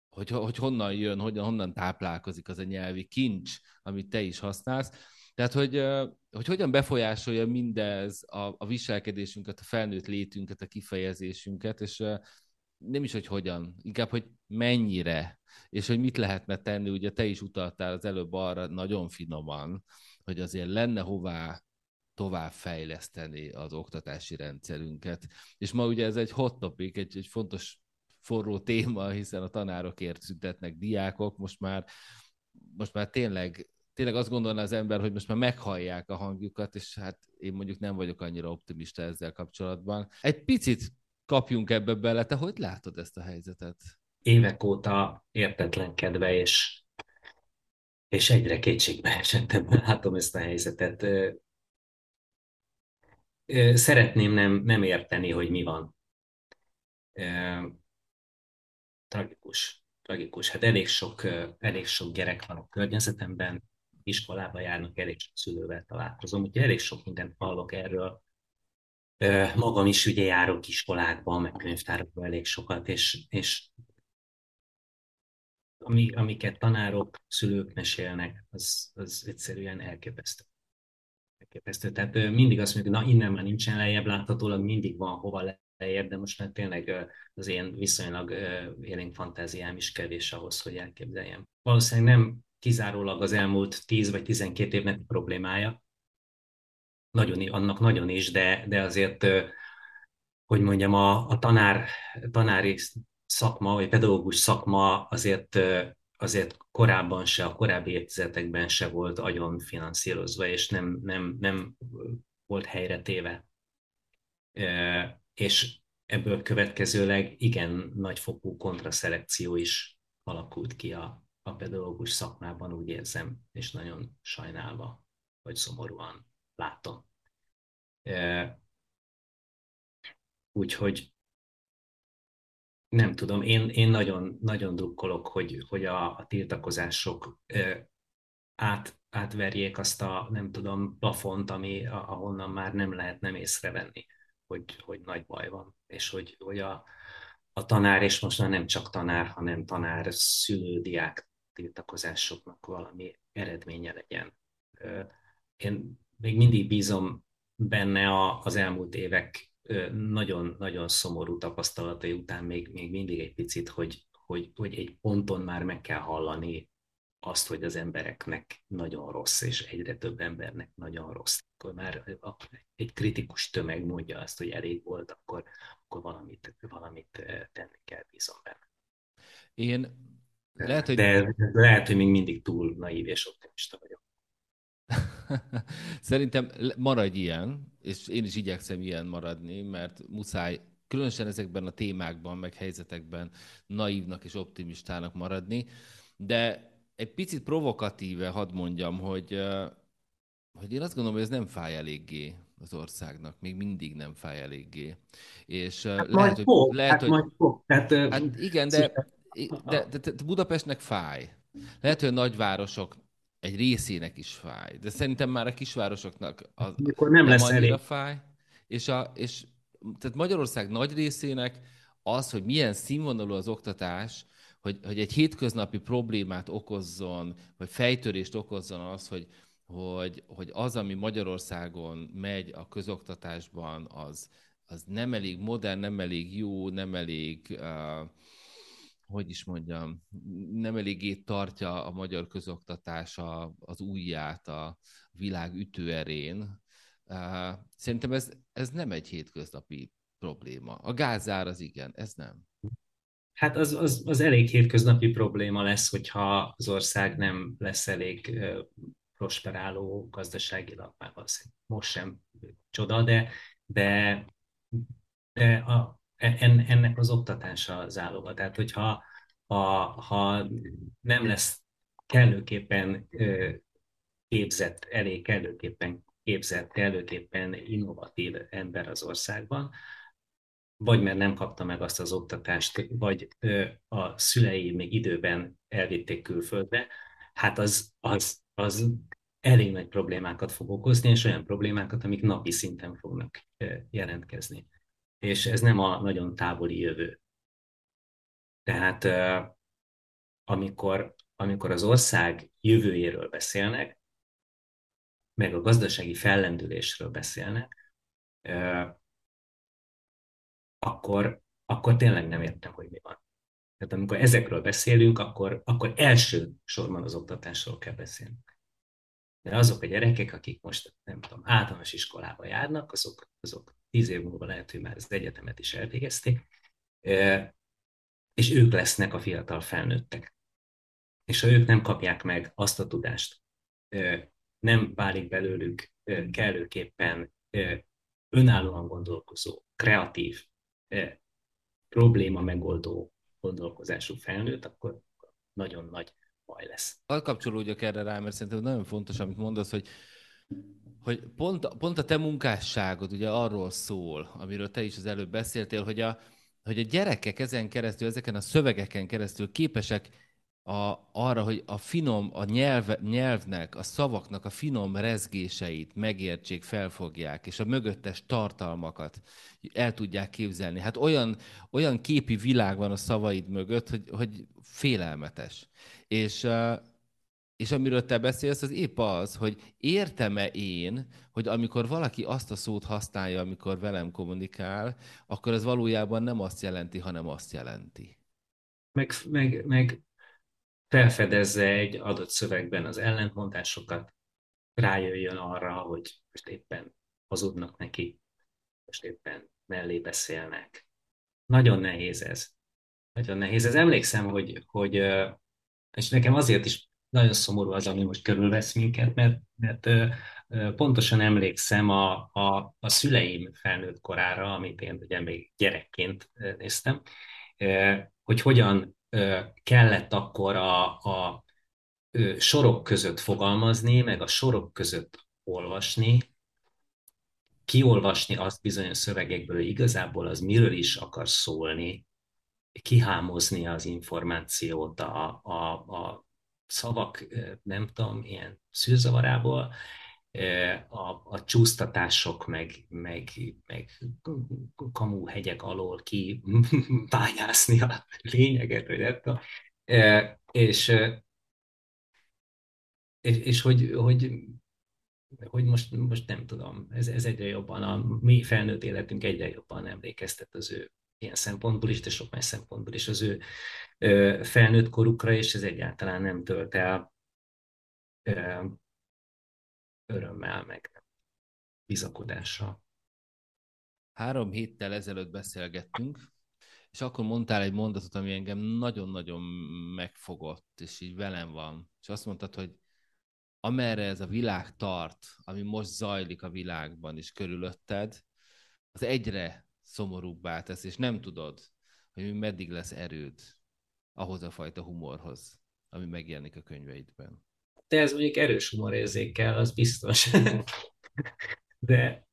Speaker 1: hogy, hogy honnan jön, hogyan, honnan táplálkozik az a nyelvi kincs, amit te is használsz. Tehát, hogy, hogy hogyan befolyásolja mindez a, a viselkedésünket, a felnőtt létünket, a kifejezésünket, és nem is, hogy hogyan, inkább, hogy mennyire, és hogy mit lehetne tenni, ugye te is utaltál az előbb arra nagyon finoman, hogy azért lenne hová tovább fejleszteni az oktatási rendszerünket. És ma ugye ez egy hot topic, egy, egy fontos forró téma, hiszen a tanárokért szüntetnek diákok, most már, most már tényleg, tényleg azt gondolná az ember, hogy most már meghallják a hangjukat, és hát én mondjuk nem vagyok annyira optimista ezzel kapcsolatban. Egy picit kapjunk ebbe bele. Te hogy látod ezt a helyzetet?
Speaker 3: Évek óta értetlenkedve és, és egyre kétségbe esettem látom ezt a helyzetet. Szeretném nem, nem érteni, hogy mi van. Tragikus, tragikus. Hát elég sok, elég sok gyerek van a környezetemben, iskolába járnak, elég sok szülővel találkozom, úgyhogy elég sok mindent hallok erről. Magam is ugye járok iskolákban, meg könyvtárokban elég sokat, és, és ami, amiket tanárok, szülők mesélnek, az, az egyszerűen elképesztő. elképesztő. Tehát mindig azt mondjuk, na innen már nincsen lejjebb, láthatólag mindig van hova lejjebb, de most már tényleg az én viszonylag élénk fantáziám is kevés ahhoz, hogy elképzeljem. Valószínűleg nem kizárólag az elmúlt 10 vagy 12 évnek problémája, nagyon, annak nagyon is, de, de azért, hogy mondjam, a, a tanár, tanári szakma, vagy pedagógus szakma azért, azért korábban se, a korábbi évtizedekben se volt agyon finanszírozva, és nem, nem, nem volt helyre téve. És ebből következőleg igen nagyfokú kontraszelekció is alakult ki a, a pedagógus szakmában, úgy érzem, és nagyon sajnálva, vagy szomorúan látom. Úgyhogy nem tudom, én, én nagyon, nagyon drukkolok, hogy, hogy a, a tiltakozások át, átverjék azt a, nem tudom, plafont, ami, ahonnan már nem lehet nem észrevenni, hogy, hogy nagy baj van, és hogy, hogy a, a tanár, és most már nem csak tanár, hanem tanár, szülő, diák tiltakozásoknak valami eredménye legyen. Én még mindig bízom benne az elmúlt évek nagyon-nagyon szomorú tapasztalatai után még, még mindig egy picit, hogy, hogy, hogy egy ponton már meg kell hallani azt, hogy az embereknek nagyon rossz, és egyre több embernek nagyon rossz. Akkor már egy kritikus tömeg mondja azt, hogy elég volt, akkor, akkor valamit, valamit tenni kell, bízom benne.
Speaker 1: Én lehet, hogy...
Speaker 3: De lehet, hogy még mindig túl naív és optimista vagyok.
Speaker 1: Szerintem maradj ilyen, és én is igyekszem ilyen maradni, mert muszáj különösen ezekben a témákban, meg helyzetekben naívnak és optimistának maradni, de egy picit provokatíve hadd mondjam, hogy, hogy én azt gondolom, hogy ez nem fáj eléggé az országnak, még mindig nem fáj eléggé. És hát lehet, hogy, fog, lehet, hát hogy, majd fog. Hát, hát igen, de, de, de, de Budapestnek fáj. Lehet, hogy a nagyvárosok egy részének is fáj, de szerintem már a kisvárosoknak az
Speaker 3: Mikor nem, nem lesz annyira elég.
Speaker 1: fáj, és, a, és tehát Magyarország nagy részének az, hogy milyen színvonalú az oktatás, hogy, hogy egy hétköznapi problémát okozzon, vagy fejtörést okozzon az, hogy, hogy, hogy az, ami Magyarországon megy a közoktatásban, az, az nem elég modern, nem elég jó, nem elég uh, hogy is mondjam, nem eléggé tartja a magyar közoktatás az újját a világ ütőerén. Szerintem ez, ez nem egy hétköznapi probléma. A gázár az igen, ez nem.
Speaker 3: Hát az, az, az elég hétköznapi probléma lesz, hogyha az ország nem lesz elég prosperáló gazdaságilag, már valószínűleg most sem csoda, de, de, de a, ennek az oktatása záloga. Tehát, hogyha ha, ha nem lesz kellőképpen képzett, elég kellőképpen képzett, kellőképpen innovatív ember az országban, vagy mert nem kapta meg azt az oktatást, vagy a szülei még időben elvitték külföldre, hát az, az, az elég nagy problémákat fog okozni, és olyan problémákat, amik napi szinten fognak jelentkezni és ez nem a nagyon távoli jövő. Tehát amikor, amikor az ország jövőjéről beszélnek, meg a gazdasági fellendülésről beszélnek, akkor, akkor tényleg nem értem, hogy mi van. Tehát amikor ezekről beszélünk, akkor, akkor első sorban az oktatásról kell beszélnünk. De azok a gyerekek, akik most, nem tudom, általános iskolába járnak, azok, azok tíz év múlva lehet, hogy már az egyetemet is elvégezték, és ők lesznek a fiatal felnőttek. És ha ők nem kapják meg azt a tudást, nem válik belőlük kellőképpen önállóan gondolkozó, kreatív, probléma megoldó gondolkozású felnőtt, akkor nagyon nagy baj lesz.
Speaker 1: Alkapcsolódjak erre rá, mert szerintem nagyon fontos, amit mondasz, hogy hogy pont, pont a te munkásságod ugye arról szól, amiről te is az előbb beszéltél, hogy a, hogy a gyerekek ezen keresztül, ezeken a szövegeken keresztül képesek a, arra, hogy a finom, a nyelv, nyelvnek, a szavaknak a finom rezgéseit megértsék, felfogják, és a mögöttes tartalmakat el tudják képzelni. Hát olyan, olyan képi világ van a szavaid mögött, hogy, hogy félelmetes. És, és amiről te beszélsz, az épp az, hogy értem-e én, hogy amikor valaki azt a szót használja, amikor velem kommunikál, akkor ez valójában nem azt jelenti, hanem azt jelenti.
Speaker 3: Meg, meg, meg felfedezze egy adott szövegben az ellentmondásokat, rájöjjön arra, hogy most éppen hazudnak neki, most éppen mellé beszélnek. Nagyon nehéz ez. Nagyon nehéz ez. Emlékszem, hogy, hogy és nekem azért is nagyon szomorú az, ami most körülvesz minket, mert, mert pontosan emlékszem a, a, a szüleim felnőtt korára, amit én ugye még gyerekként néztem, hogy hogyan kellett akkor a, a sorok között fogalmazni, meg a sorok között olvasni, kiolvasni azt bizonyos szövegekből, hogy igazából az miről is akar szólni, kihámozni az információt a, a, a szavak, nem tudom, ilyen szűzavarából, a, a csúsztatások, meg, meg, meg kamúhegyek alól ki bányászni a lényeget, vagy nem tudom. És, és, és hogy, hogy, hogy most, most nem tudom, ez, ez egyre jobban, a mi felnőtt életünk egyre jobban emlékeztet az ő ilyen szempontból is, de sok más szempontból is az ő felnőtt korukra, és ez egyáltalán nem tölt el örömmel, meg bizakodással.
Speaker 1: Három héttel ezelőtt beszélgettünk, és akkor mondtál egy mondatot, ami engem nagyon-nagyon megfogott, és így velem van. És azt mondtad, hogy amerre ez a világ tart, ami most zajlik a világban és körülötted, az egyre szomorúbbá tesz, és nem tudod, hogy meddig lesz erőd ahhoz a fajta humorhoz, ami megjelenik a könyveidben
Speaker 3: te ez mondjuk erős humorérzékkel, az biztos. De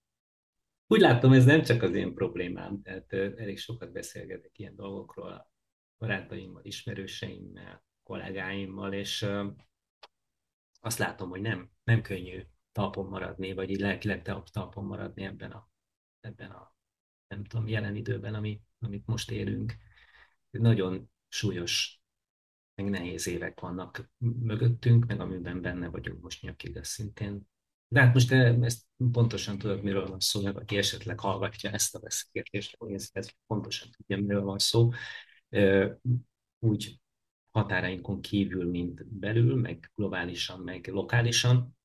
Speaker 3: úgy látom, ez nem csak az én problémám, tehát elég sokat beszélgetek ilyen dolgokról barátaimmal, ismerőseimmel, kollégáimmal, és azt látom, hogy nem, nem könnyű talpon maradni, vagy így lelkileg talpon maradni ebben a, ebben a nem tudom, jelen időben, ami, amit most élünk. Nagyon súlyos meg nehéz évek vannak mögöttünk, meg amiben benne vagyunk most nyakig, de szintén. De hát most ezt pontosan tudok, miről van szó, meg aki esetleg hallgatja ezt a beszélgetést, hogy ez, ez pontosan tudja, miről van szó. Úgy határainkon kívül, mint belül, meg globálisan, meg lokálisan.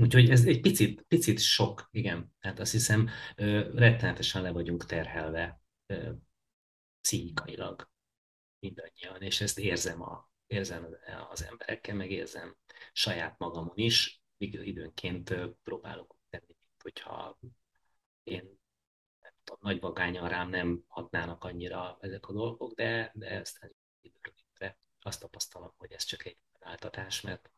Speaker 3: Úgyhogy ez egy picit, picit sok, igen. Hát azt hiszem, rettenetesen le vagyunk terhelve pszichikailag mindannyian, és ezt érzem, a, érzem az emberekkel, meg érzem saját magamon is, időnként próbálok tenni, hogyha én nem tudom, nagy vagányal rám nem hatnának annyira ezek a dolgok, de, de ezt időre azt tapasztalom, hogy ez csak egy áltatás, mert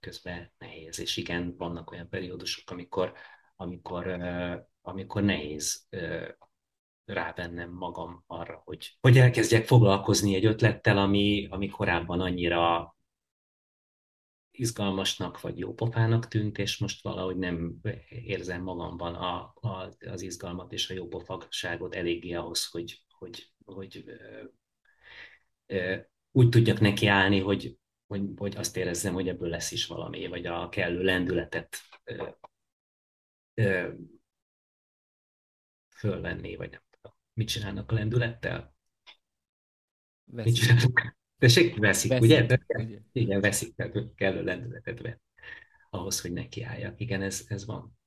Speaker 3: közben nehéz, és igen, vannak olyan periódusok, amikor, amikor, amikor nehéz rávennem magam arra, hogy, hogy elkezdjek foglalkozni egy ötlettel, ami, ami korábban annyira izgalmasnak vagy jópofának tűnt, és most valahogy nem érzem magamban a, a, az izgalmat és a jópofagságot eléggé ahhoz, hogy, hogy, hogy ö, ö, úgy tudjak nekiállni, hogy, hogy, hogy azt érezzem, hogy ebből lesz is valami, vagy a kellő lendületet ö, ö, fölvenni, vagy nem mit csinálnak a lendülettel? Veszik. Mit csinálnak? Tessék, veszik, veszik ugye? De, ugye? Igen, veszik, tehát kell a lendületet venni ahhoz, hogy nekiálljak. Igen, ez, ez van.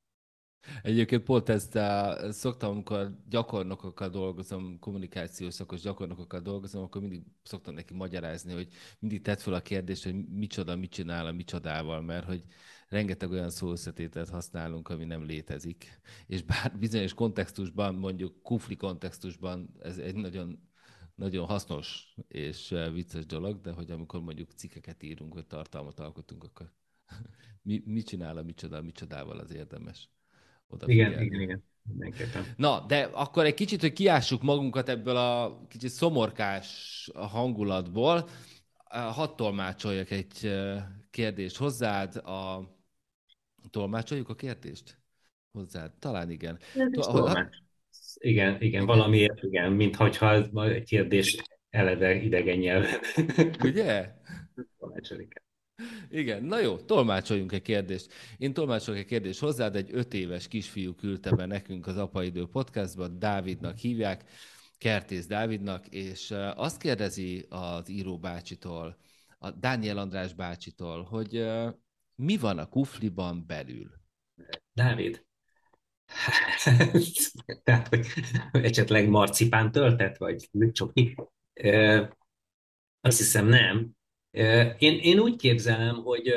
Speaker 1: Egyébként pont ezt uh, szoktam, amikor gyakornokokkal dolgozom, kommunikációs szakos gyakornokokkal dolgozom, akkor mindig szoktam neki magyarázni, hogy mindig tett fel a kérdést, hogy micsoda, mit csinál a micsodával, mert hogy rengeteg olyan szószetétet használunk, ami nem létezik. És bár bizonyos kontextusban, mondjuk kufli kontextusban ez egy nagyon, nagyon hasznos és vicces dolog, de hogy amikor mondjuk cikkeket írunk, vagy tartalmat alkotunk, akkor mi, mit csinál a micsoda, micsodával az érdemes
Speaker 3: Igen, igen, igen. Mindenképpen.
Speaker 1: Na, de akkor egy kicsit, hogy kiássuk magunkat ebből a kicsit szomorkás hangulatból, hadd tolmácsoljak egy kérdést hozzád. A... Tolmácsoljuk a kérdést? Hozzád? Talán igen.
Speaker 3: Tolmács. Igen, igen, valamiért igen, mintha egy kérdést eleve idegen nyelven.
Speaker 1: Ugye? Tolmácsolik. Igen, na jó, tolmácsoljunk egy kérdést. Én tolmácsolok egy kérdést hozzád, egy öt éves kisfiú küldte be nekünk az Apaidő podcastban, Dávidnak hívják, Kertész Dávidnak, és azt kérdezi az író bácsitól, a Dániel András bácsitól, hogy mi van a kufliban belül?
Speaker 3: Dávid, tehát, hogy esetleg marcipán töltet, vagy csoki? Azt hiszem nem. Én, én úgy képzelem, hogy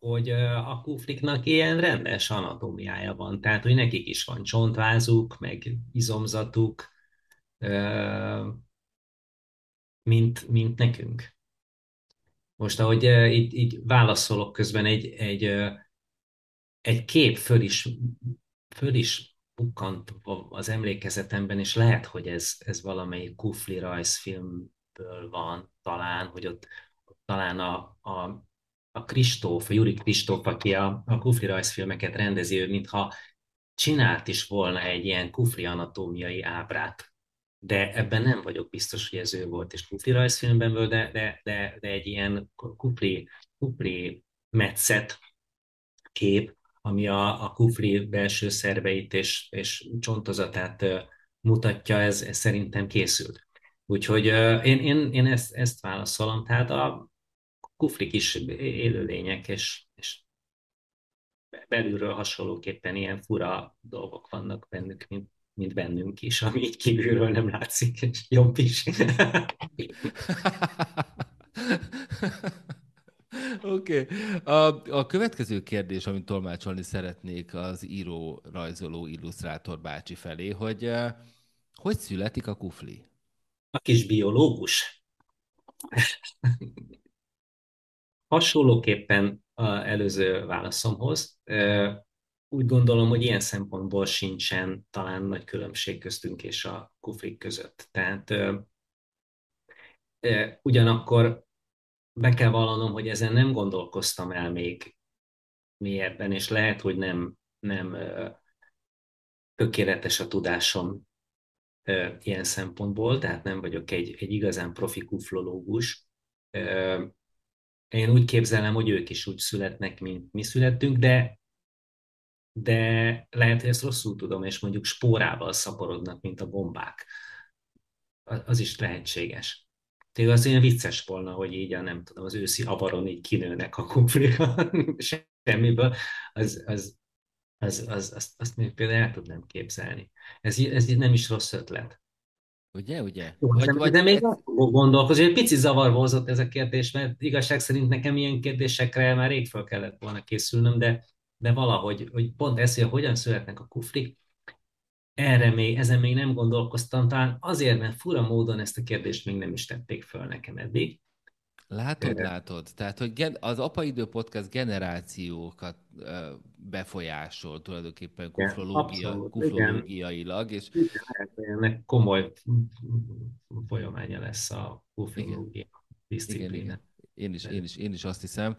Speaker 3: hogy a kufliknak ilyen rendes anatómiája van, tehát hogy nekik is van csontvázuk, meg izomzatuk, mint, mint nekünk. Most, ahogy így, így válaszolok közben, egy, egy, egy kép föl is, föl is bukkant az emlékezetemben, és lehet, hogy ez, ez valamelyik kufli rajzfilmből van talán, hogy ott talán a, a, a Kristóf, a Juri Kristóf, aki a, a kufli rajzfilmeket rendezi, ő mintha csinált is volna egy ilyen kufli anatómiai ábrát. De ebben nem vagyok biztos, hogy ez ő volt, és kufli rajzfilmben volt, de, de, de, de egy ilyen kufli, kufli metszet kép, ami a, a kufli belső szerveit és, és csontozatát mutatja, ez, ez szerintem készült. Úgyhogy én, én, én ezt, ezt válaszolom. Tehát a kuflik is élőlények, és, és belülről hasonlóképpen ilyen fura dolgok vannak bennük, mint, mint bennünk is, ami így kívülről nem látszik, és jobb is.
Speaker 1: Oké. Okay. A, a következő kérdés, amit tolmácsolni szeretnék az író, rajzoló, illusztrátor bácsi felé, hogy hogy születik a kufli?
Speaker 3: A kis biológus. Hasonlóképpen az előző válaszomhoz, úgy gondolom, hogy ilyen szempontból sincsen talán nagy különbség köztünk és a kufrik között. Tehát ugyanakkor be kell vallanom, hogy ezen nem gondolkoztam el még mélyebben, és lehet, hogy nem, nem tökéletes a tudásom ilyen szempontból, tehát nem vagyok egy, egy igazán profi kuflológus. Én úgy képzelem, hogy ők is úgy születnek, mint mi születtünk, de de lehet, hogy ezt rosszul tudom, és mondjuk spórával szaporodnak, mint a bombák. Az is lehetséges. Tényleg az olyan vicces volna, hogy így a, nem tudom, az őszi avaron így kinőnek a kumplika semmiből, az, az, az, az, azt, azt még például el tudnám képzelni. Ez, ez nem is rossz ötlet.
Speaker 1: Ugye, ugye?
Speaker 3: Vagy, de, vagy... de még gondolkozni, hogy pici zavarba hozott ez a kérdés, mert igazság szerint nekem ilyen kérdésekre már rég fel kellett volna készülnöm, de, de valahogy, hogy pont ez, hogy hogyan születnek a kuflik, erre még, ezen még nem gondolkoztam, talán azért, mert fura módon ezt a kérdést még nem is tették föl nekem eddig.
Speaker 1: Látod, látod. Tehát, hogy az Apaidő Podcast generációkat befolyásol tulajdonképpen kufrológia, kufrológiailag. És...
Speaker 3: Igen, ennek komoly folyamánya lesz a kufrológia igen.
Speaker 1: Én is, én, is, én is azt hiszem.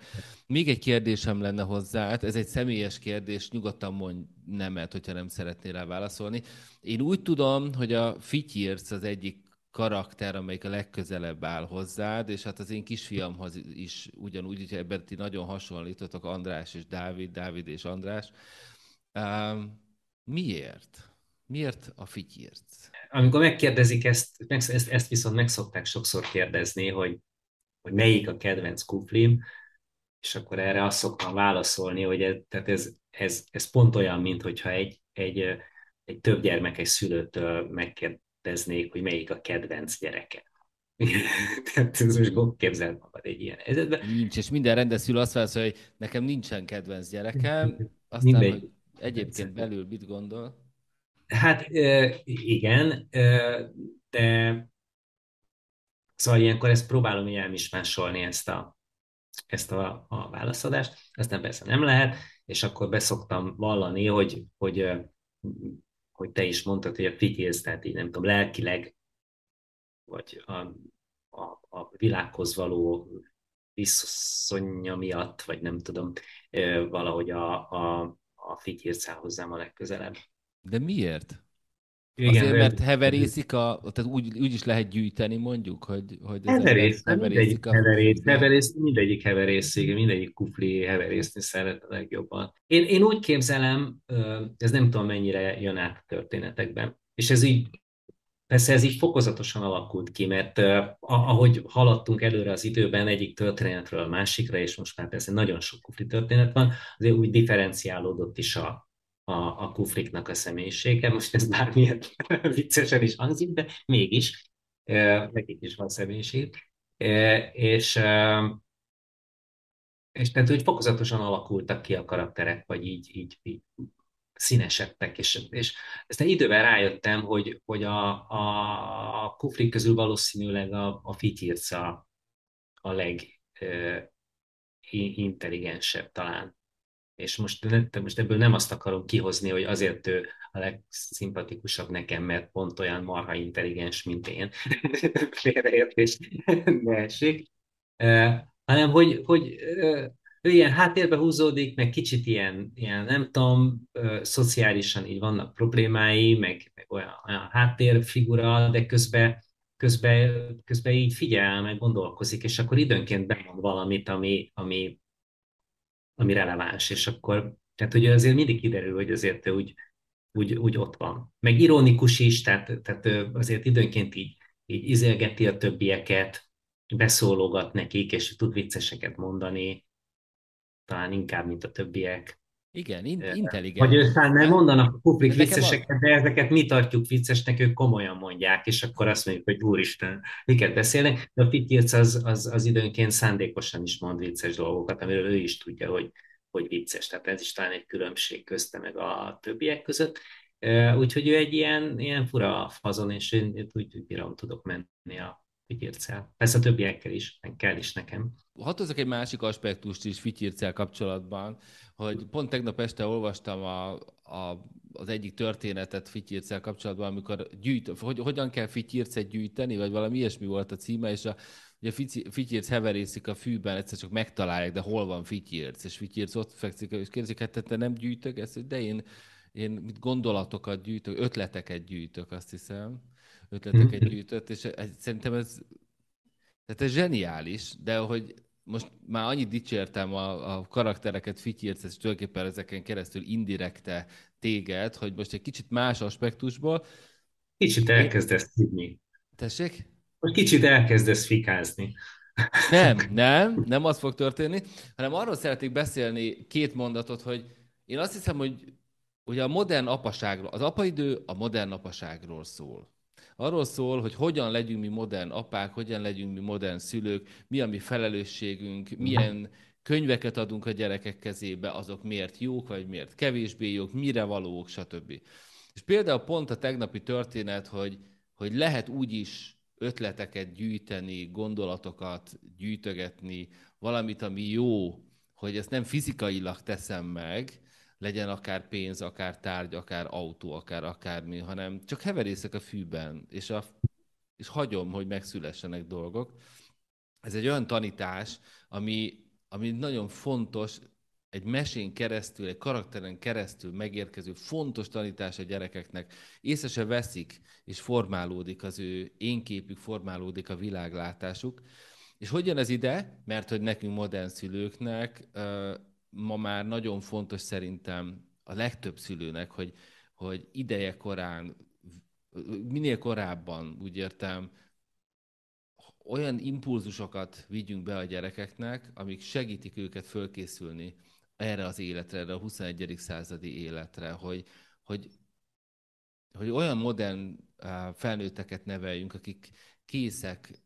Speaker 1: Még egy kérdésem lenne hozzá, hát ez egy személyes kérdés, nyugodtan mondj nemet, hogyha nem szeretnél rá válaszolni. Én úgy tudom, hogy a Fityirc az egyik karakter, amelyik a legközelebb áll hozzád, és hát az én kisfiamhoz is ugyanúgy, hogy ebben ti nagyon hasonlítotok, András és Dávid, Dávid és András. Um, miért? Miért a fityírc?
Speaker 3: Amikor megkérdezik ezt, ezt, ezt viszont meg szokták sokszor kérdezni, hogy, hogy melyik a kedvenc kuflim, és akkor erre azt szoktam válaszolni, hogy ez, tehát ez, ez, ez pont olyan, mint hogyha egy, egy, egy több gyermekes szülőtől megkérdeznék, hogy melyik a kedvenc gyereke. Tehát ez most képzeld magad egy ilyen helyzetben.
Speaker 1: Nincs, és minden rendes szülő azt válaszol, hogy nekem nincsen kedvenc gyerekem, aztán, Mindegy. hogy egyébként belül mit gondol?
Speaker 3: Hát igen, de szóval ilyenkor ezt próbálom így elmismásolni ezt a, ezt a, a válaszadást, aztán persze nem lehet, és akkor beszoktam vallani, hogy, hogy, hogy te is mondtad, hogy a figyelsz, tehát így nem tudom, lelkileg, vagy a, a, a világhoz való viszonya miatt, vagy nem tudom, valahogy a, a, a fityérc hozzám a legközelebb.
Speaker 1: De miért? Igen, Azért, mert heverészik, a, tehát úgy, úgy is lehet gyűjteni mondjuk, hogy, hogy
Speaker 3: heverész, heverészik a... Heverész, heverész, mindegyik heverész, igen, mindegyik kufli heverészni szeret a legjobban. Én, én úgy képzelem, ez nem tudom mennyire jön át a történetekben, és ez így Persze ez így fokozatosan alakult ki, mert uh, ahogy haladtunk előre az időben egyik történetről a másikra, és most már persze nagyon sok kufli történet van, azért úgy differenciálódott is a, a, a kufriknak a személyisége. Most ez bármilyen viccesen is hangzik, de mégis nekik is van személyiség. És, és tehát úgy fokozatosan alakultak ki a karakterek, vagy így, így, így színesedtek, és, és aztán idővel rájöttem, hogy, hogy a, a, kufrik közül valószínűleg a, a fitirca a legintelligensebb talán. És most, most ebből nem azt akarom kihozni, hogy azért ő a legszimpatikusabb nekem, mert pont olyan marha intelligens, mint én. Félreértés ne esik. Uh, hanem hogy, hogy uh, ő ilyen háttérbe húzódik, meg kicsit ilyen, ilyen nem tudom, ö, szociálisan így vannak problémái, meg, meg olyan, olyan háttérfigura, de közben, közben, közben így figyel, meg gondolkozik, és akkor időnként bemond valamit, ami, ami, ami releváns, és akkor, tehát hogy azért mindig kiderül, hogy azért ő úgy, úgy, úgy ott van. Meg ironikus is, tehát, tehát azért időnként így, így izélgeti a többieket, beszólogat nekik, és tud vicceseket mondani, talán inkább, mint a többiek.
Speaker 1: Igen, in- intelligens.
Speaker 3: Vagy aztán nem mondanak a kuplik vicceseket, de ezeket mi tartjuk viccesnek, ők komolyan mondják, és akkor azt mondjuk, hogy úristen, miket beszélnek, de a Fittírc az, az, az időnként szándékosan is mond vicces dolgokat, amiről ő is tudja, hogy, hogy vicces. Tehát ez is talán egy különbség közte meg a többiek között. Úgyhogy ő egy ilyen, ilyen fura fazon, és én úgy, úgy bírom tudok menni a Fityircel. Persze a többiekkel is, meg kell is nekem.
Speaker 1: Hadd egy másik aspektust is Fityircel kapcsolatban, hogy pont tegnap este olvastam a, a, az egyik történetet Fityircel kapcsolatban, amikor gyűjt, hogy hogyan kell Fityircet gyűjteni, vagy valami ilyesmi volt a címe, és a, Ugye Fityirc heverészik a fűben, egyszer csak megtalálják, de hol van Fityirc, és Fityirc ott fekszik, és kérdezik, hát te nem gyűjtök ezt, de én, én gondolatokat gyűjtök, ötleteket gyűjtök, azt hiszem ötleteket gyűjtött, és szerintem ez, tehát ez zseniális, de hogy most már annyit dicsértem a, a karaktereket, Fityirc, és tulajdonképpen ezeken keresztül indirekte téged, hogy most egy kicsit más aspektusból.
Speaker 3: Kicsit elkezdesz tudni.
Speaker 1: Tessék?
Speaker 3: Hogy kicsit elkezdesz fikázni.
Speaker 1: Nem, nem, nem az fog történni, hanem arról szeretnék beszélni két mondatot, hogy én azt hiszem, hogy ugye a modern apaságról, az apaidő a modern apaságról szól. Arról szól, hogy hogyan legyünk mi modern apák, hogyan legyünk mi modern szülők, mi a mi felelősségünk, milyen könyveket adunk a gyerekek kezébe, azok miért jók, vagy miért kevésbé jók, mire valók, stb. És például pont a tegnapi történet, hogy, hogy lehet úgy is ötleteket gyűjteni, gondolatokat gyűjtögetni, valamit, ami jó, hogy ezt nem fizikailag teszem meg, legyen akár pénz, akár tárgy, akár autó, akár akármi, hanem csak heverészek a fűben, és, a, és hagyom, hogy megszülessenek dolgok. Ez egy olyan tanítás, ami, ami nagyon fontos, egy mesén keresztül, egy karakteren keresztül megérkező fontos tanítás a gyerekeknek. Észre se veszik, és formálódik az ő énképük, formálódik a világlátásuk. És hogy jön ez ide? Mert hogy nekünk modern szülőknek ma már nagyon fontos szerintem a legtöbb szülőnek, hogy, hogy ideje korán, minél korábban, úgy értem, olyan impulzusokat vigyünk be a gyerekeknek, amik segítik őket fölkészülni erre az életre, erre a 21. századi életre, hogy, hogy, hogy olyan modern felnőtteket neveljünk, akik készek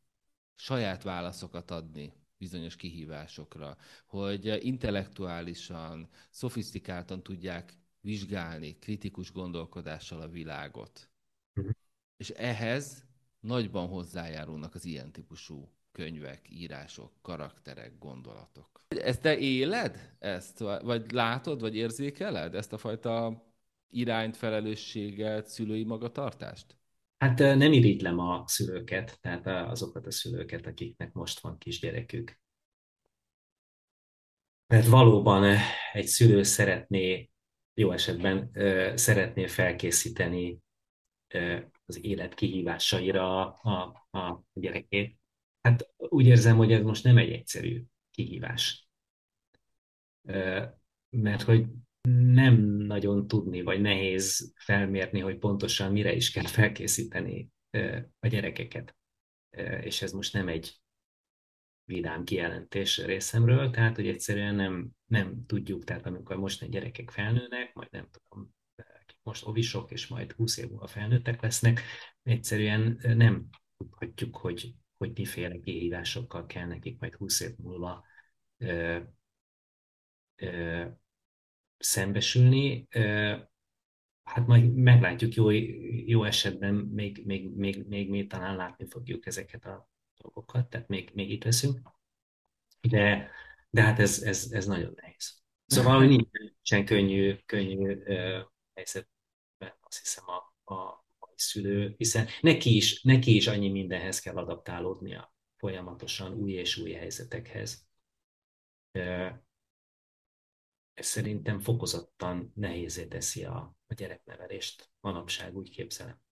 Speaker 1: saját válaszokat adni bizonyos kihívásokra, hogy intellektuálisan, szofisztikáltan tudják vizsgálni kritikus gondolkodással a világot. Uh-huh. És ehhez nagyban hozzájárulnak az ilyen típusú könyvek, írások, karakterek, gondolatok. Ezt te éled? Ezt, vagy látod, vagy érzékeled ezt a fajta irányt, felelősséget, szülői magatartást?
Speaker 3: Hát nem irigylem a szülőket, tehát azokat a szülőket, akiknek most van kisgyerekük. Mert valóban egy szülő szeretné, jó esetben szeretné felkészíteni az élet kihívásaira a, a gyerekét. Hát úgy érzem, hogy ez most nem egy egyszerű kihívás. Mert hogy nem nagyon tudni, vagy nehéz felmérni, hogy pontosan mire is kell felkészíteni a gyerekeket. És ez most nem egy vidám kijelentés részemről, tehát hogy egyszerűen nem, nem tudjuk, tehát amikor most egy gyerekek felnőnek, majd nem tudom, most ovisok, és majd 20 év múlva felnőttek lesznek, egyszerűen nem tudhatjuk, hogy, hogy miféle kihívásokkal kell nekik majd 20 év múlva ö, ö, szembesülni. Hát majd meglátjuk, jó, jó esetben még, még, még, még mi talán látni fogjuk ezeket a dolgokat, tehát még, még itt leszünk. De, de hát ez, ez, ez nagyon nehéz. Szóval, hogy nincsen könnyű, könnyű helyzetben, azt hiszem a, a, a szülő, hiszen neki is, neki is annyi mindenhez kell adaptálódnia folyamatosan új és új helyzetekhez. Ez szerintem fokozottan nehézé teszi a, a gyereknevelést. Manapság úgy képzelem.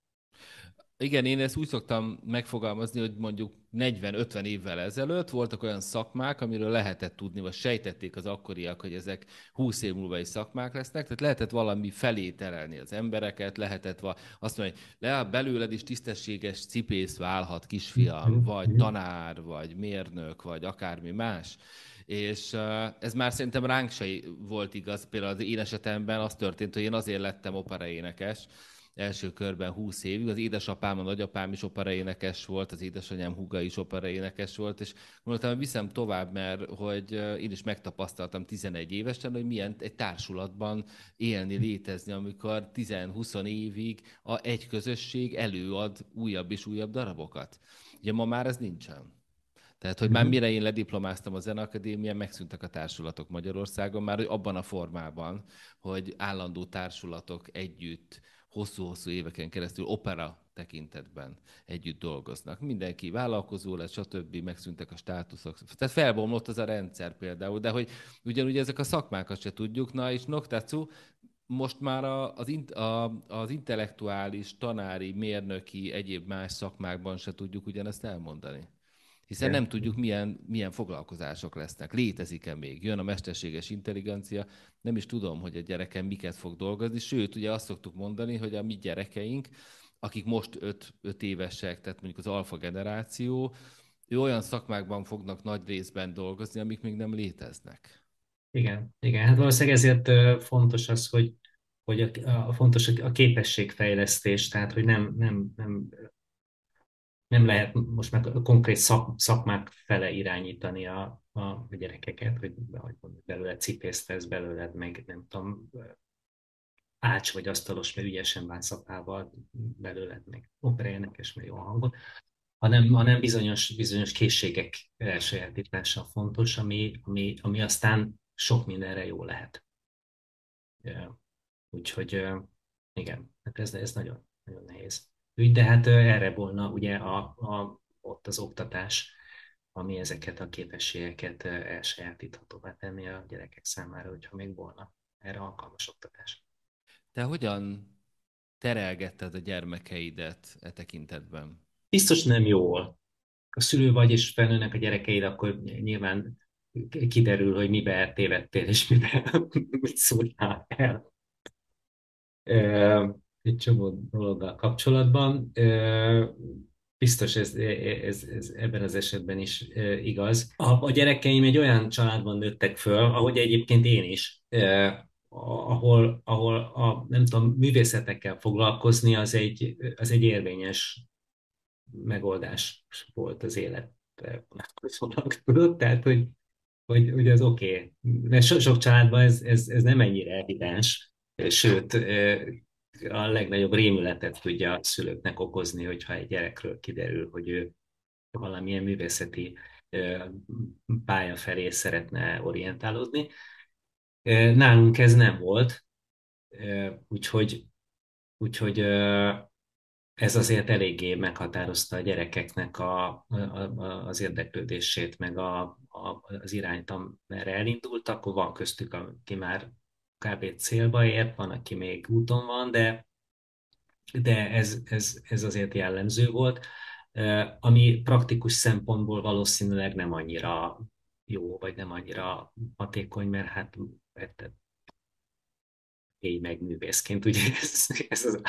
Speaker 1: Igen, én ezt úgy szoktam megfogalmazni, hogy mondjuk 40-50 évvel ezelőtt voltak olyan szakmák, amiről lehetett tudni, vagy sejtették az akkoriak, hogy ezek 20 év múlva is szakmák lesznek, tehát lehetett valami felé terelni az embereket, lehetett azt mondani, hogy le, belőled is tisztességes cipész válhat kisfiam, mhm. vagy mhm. tanár, vagy mérnök, vagy akármi más. És ez már szerintem ránk se volt igaz. Például az én esetemben az történt, hogy én azért lettem operaénekes, első körben 20 évig. Az édesapám, a nagyapám is operaénekes volt, az édesanyám húga is operaénekes volt, és gondoltam, hogy viszem tovább, mert hogy én is megtapasztaltam 11 évesen, hogy milyen egy társulatban élni, létezni, amikor 10-20 évig a egy közösség előad újabb és újabb darabokat. Ugye ma már ez nincsen. Tehát, hogy már mhm. mire én lediplomáztam a Zeneakadémián, megszűntek a társulatok Magyarországon, már abban a formában, hogy állandó társulatok együtt hosszú-hosszú éveken keresztül opera tekintetben együtt dolgoznak. Mindenki vállalkozó lett, stb. megszűntek a státuszok. Tehát felbomlott az a rendszer például, de hogy ugyanúgy ezek a szakmákat se tudjuk. Na és Noktácu most már az, a, az intellektuális, tanári, mérnöki, egyéb más szakmákban se tudjuk ugyanezt elmondani. Hiszen nem tudjuk, milyen, milyen foglalkozások lesznek. Létezik-e még? Jön a mesterséges intelligencia, nem is tudom, hogy a gyerekem miket fog dolgozni. Sőt, ugye azt szoktuk mondani, hogy a mi gyerekeink, akik most 5 évesek, tehát mondjuk az alfa generáció, ő olyan szakmákban fognak nagy részben dolgozni, amik még nem léteznek.
Speaker 3: Igen, igen. Hát valószínűleg ezért fontos az, hogy, hogy a, a, fontos a képességfejlesztés, tehát hogy nem, nem, nem nem lehet most már konkrét szak, szakmák fele irányítani a, a, a gyerekeket, hogy, hogy belőle cipészt tesz, belőled meg nem tudom, ács vagy asztalos, mert ügyesen bánsz apával, belőled meg operénekes, mert jó hangot, hanem, hanem bizonyos, bizonyos készségek elsajátítása fontos, ami, ami, ami aztán sok mindenre jó lehet. Úgyhogy igen, hát ez, ez nagyon, nagyon nehéz ügy, de hát erre volna ugye a, a, ott az oktatás, ami ezeket a képességeket elsajátíthatóvá tenni a gyerekek számára, hogyha még volna erre alkalmas oktatás.
Speaker 1: Te hogyan terelgetted a gyermekeidet e tekintetben?
Speaker 3: Biztos nem jól. A szülő vagy, és felnőnek a gyerekeid, akkor nyilván kiderül, hogy mibe tévedtél, és mibe mit szóltál el egy csomó dologgal kapcsolatban. Biztos ez, ez, ez ebben az esetben is igaz. A, a gyerekeim egy olyan családban nőttek föl, ahogy egyébként én is, ahol, ahol a, nem tudom, művészetekkel foglalkozni az egy, az egy érvényes megoldás volt az életre vonatkozólag, tehát hogy, hogy, hogy az oké. Okay. Mert so, sok családban ez, ez, ez nem ennyire evidens, sőt, a legnagyobb rémületet tudja a szülőknek okozni, hogyha egy gyerekről kiderül, hogy ő valamilyen művészeti pálya felé szeretne orientálódni. Nálunk ez nem volt, úgyhogy, úgyhogy ez azért eléggé meghatározta a gyerekeknek a, a, az érdeklődését, meg a, a, az irányt, amerre elindultak. Van köztük, aki már kb. célba ért, van, aki még úton van, de, de ez, ez, ez azért jellemző volt, ami praktikus szempontból valószínűleg nem annyira jó, vagy nem annyira hatékony, mert hát éj meg művészként, ugye ez, ez az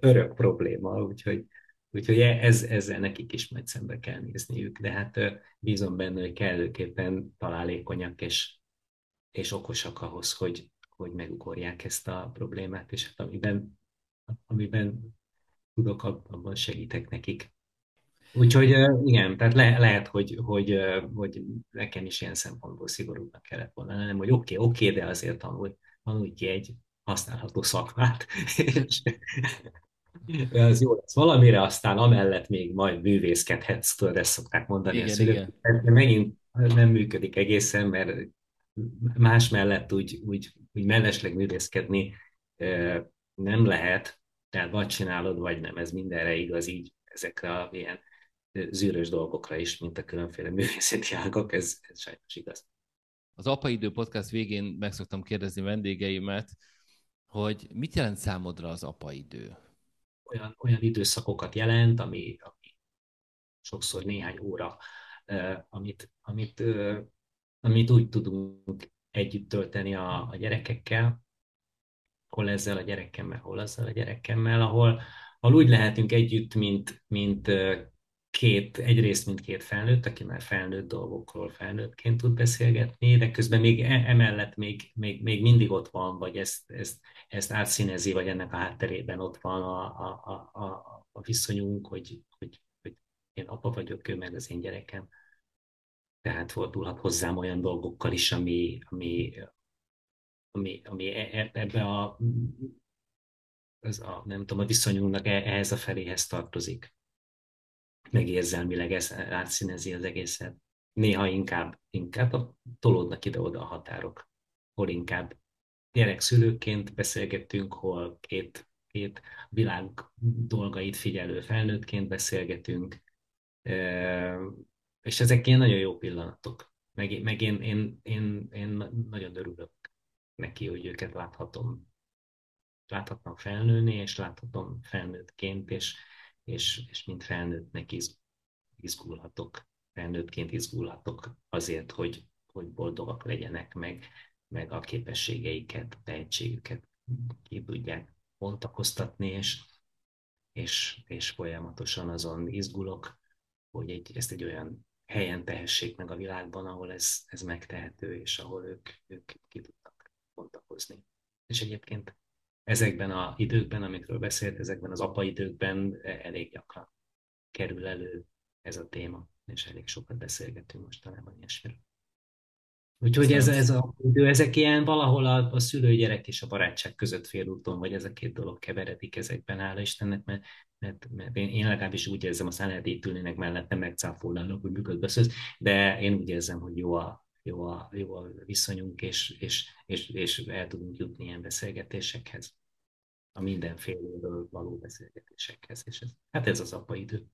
Speaker 3: örök probléma, úgyhogy, úgyhogy ez, ezzel nekik is majd szembe kell nézniük, de hát bízom benne, hogy kellőképpen találékonyak és, és okosak ahhoz, hogy, hogy megugorják ezt a problémát, és hát amiben, amiben tudok, abban segítek nekik. Úgyhogy igen, tehát le, lehet, hogy, hogy, hogy nekem is ilyen szempontból szigorúbbnak kellett volna nem, hogy oké, okay, oké, okay, de azért tanulj, tanulj ki egy használható szakmát, és az jó lesz valamire, aztán amellett még majd művészkedhetsz, tudod, ezt szokták mondani igen, szülők. De megint nem működik egészen, mert más mellett úgy, úgy, úgy mellesleg művészkedni nem lehet, tehát vagy csinálod, vagy nem, ez mindenre igaz így, ezekre a ilyen zűrös dolgokra is, mint a különféle művészeti ágak, ez, ez sajnos igaz.
Speaker 1: Az Apaidő podcast végén meg szoktam kérdezni vendégeimet, hogy mit jelent számodra az apaidő?
Speaker 3: Olyan, olyan időszakokat jelent, ami, ami sokszor néhány óra, amit, amit amit úgy tudunk együtt tölteni a, a gyerekekkel, hol ezzel a gyerekemmel, hol ezzel a gyerekemmel, ahol, ahol úgy lehetünk együtt, mint, mint két, egyrészt mint két felnőtt, aki már felnőtt dolgokról felnőttként tud beszélgetni, de közben még e, emellett még, még, még mindig ott van, vagy ezt, ezt, ezt átszínezi, vagy ennek a hátterében ott van a, a, a, a viszonyunk, hogy, hogy, hogy én apa vagyok, ő meg az én gyerekem tehát fordulhat hozzám olyan dolgokkal is, ami, ami, ami, ami e, e, ebbe a, ez a, nem tudom, a viszonyunknak e, ehhez a feléhez tartozik. Meg érzelmileg ez átszínezi az egészet. Néha inkább, inkább tolódnak ide-oda a határok, hol inkább gyerekszülőként beszélgettünk, hol két, két világ dolgait figyelő felnőttként beszélgetünk, és ezek ilyen nagyon jó pillanatok. Meg, meg én, én, én, én nagyon örülök neki, hogy őket láthatom. Láthatom felnőni, és láthatom felnőttként, és, és, és mint felnőttnek izgulhatok. Felnőttként izgulhatok azért, hogy, hogy boldogak legyenek, meg, meg a képességeiket, a tehetségüket ki tudják bontakoztatni, és, és, és folyamatosan azon izgulok, hogy egy, ezt egy olyan helyen tehessék meg a világban, ahol ez, ez megtehető, és ahol ők, ők ki tudnak bontakozni. És egyébként ezekben az időkben, amikről beszélt, ezekben az apa időkben elég gyakran kerül elő ez a téma, és elég sokat beszélgetünk mostanában ilyesmiről. Úgyhogy ez, ez a idő, ezek ilyen valahol a, a szülő-gyerek és a barátság között félúton, vagy ez a két dolog keveredik ezekben, hála Istennek, mert, mert, mert én, én legalábbis úgy érzem, aztán lehet itt ülnének mellette, megcáfolnának, hogy működ beszélsz, de én úgy érzem, hogy jó a, jó a, jó a viszonyunk, és, és, és, és el tudunk jutni ilyen beszélgetésekhez, a mindenféléről való beszélgetésekhez, és ez, hát ez az apa idő.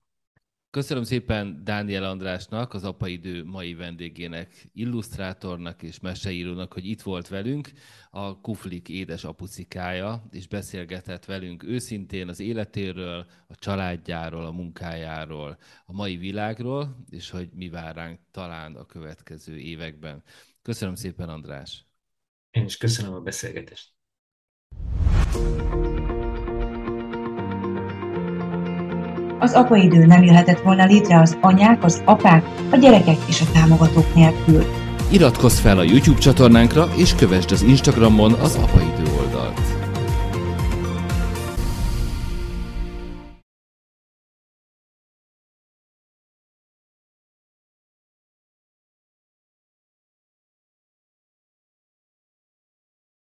Speaker 1: Köszönöm szépen Dániel Andrásnak, az apaidő mai vendégének, illusztrátornak és meseírónak, hogy itt volt velünk, a Kuflik édes apucikája, és beszélgetett velünk őszintén az életéről, a családjáról, a munkájáról, a mai világról, és hogy mi vár ránk talán a következő években. Köszönöm szépen, András!
Speaker 3: Én is köszönöm a beszélgetést.
Speaker 2: Az apaidő nem jöhetett volna létre az anyák, az apák, a gyerekek és a támogatók nélkül.
Speaker 1: Iratkozz fel a YouTube csatornánkra, és kövessd az Instagramon az apaidőt.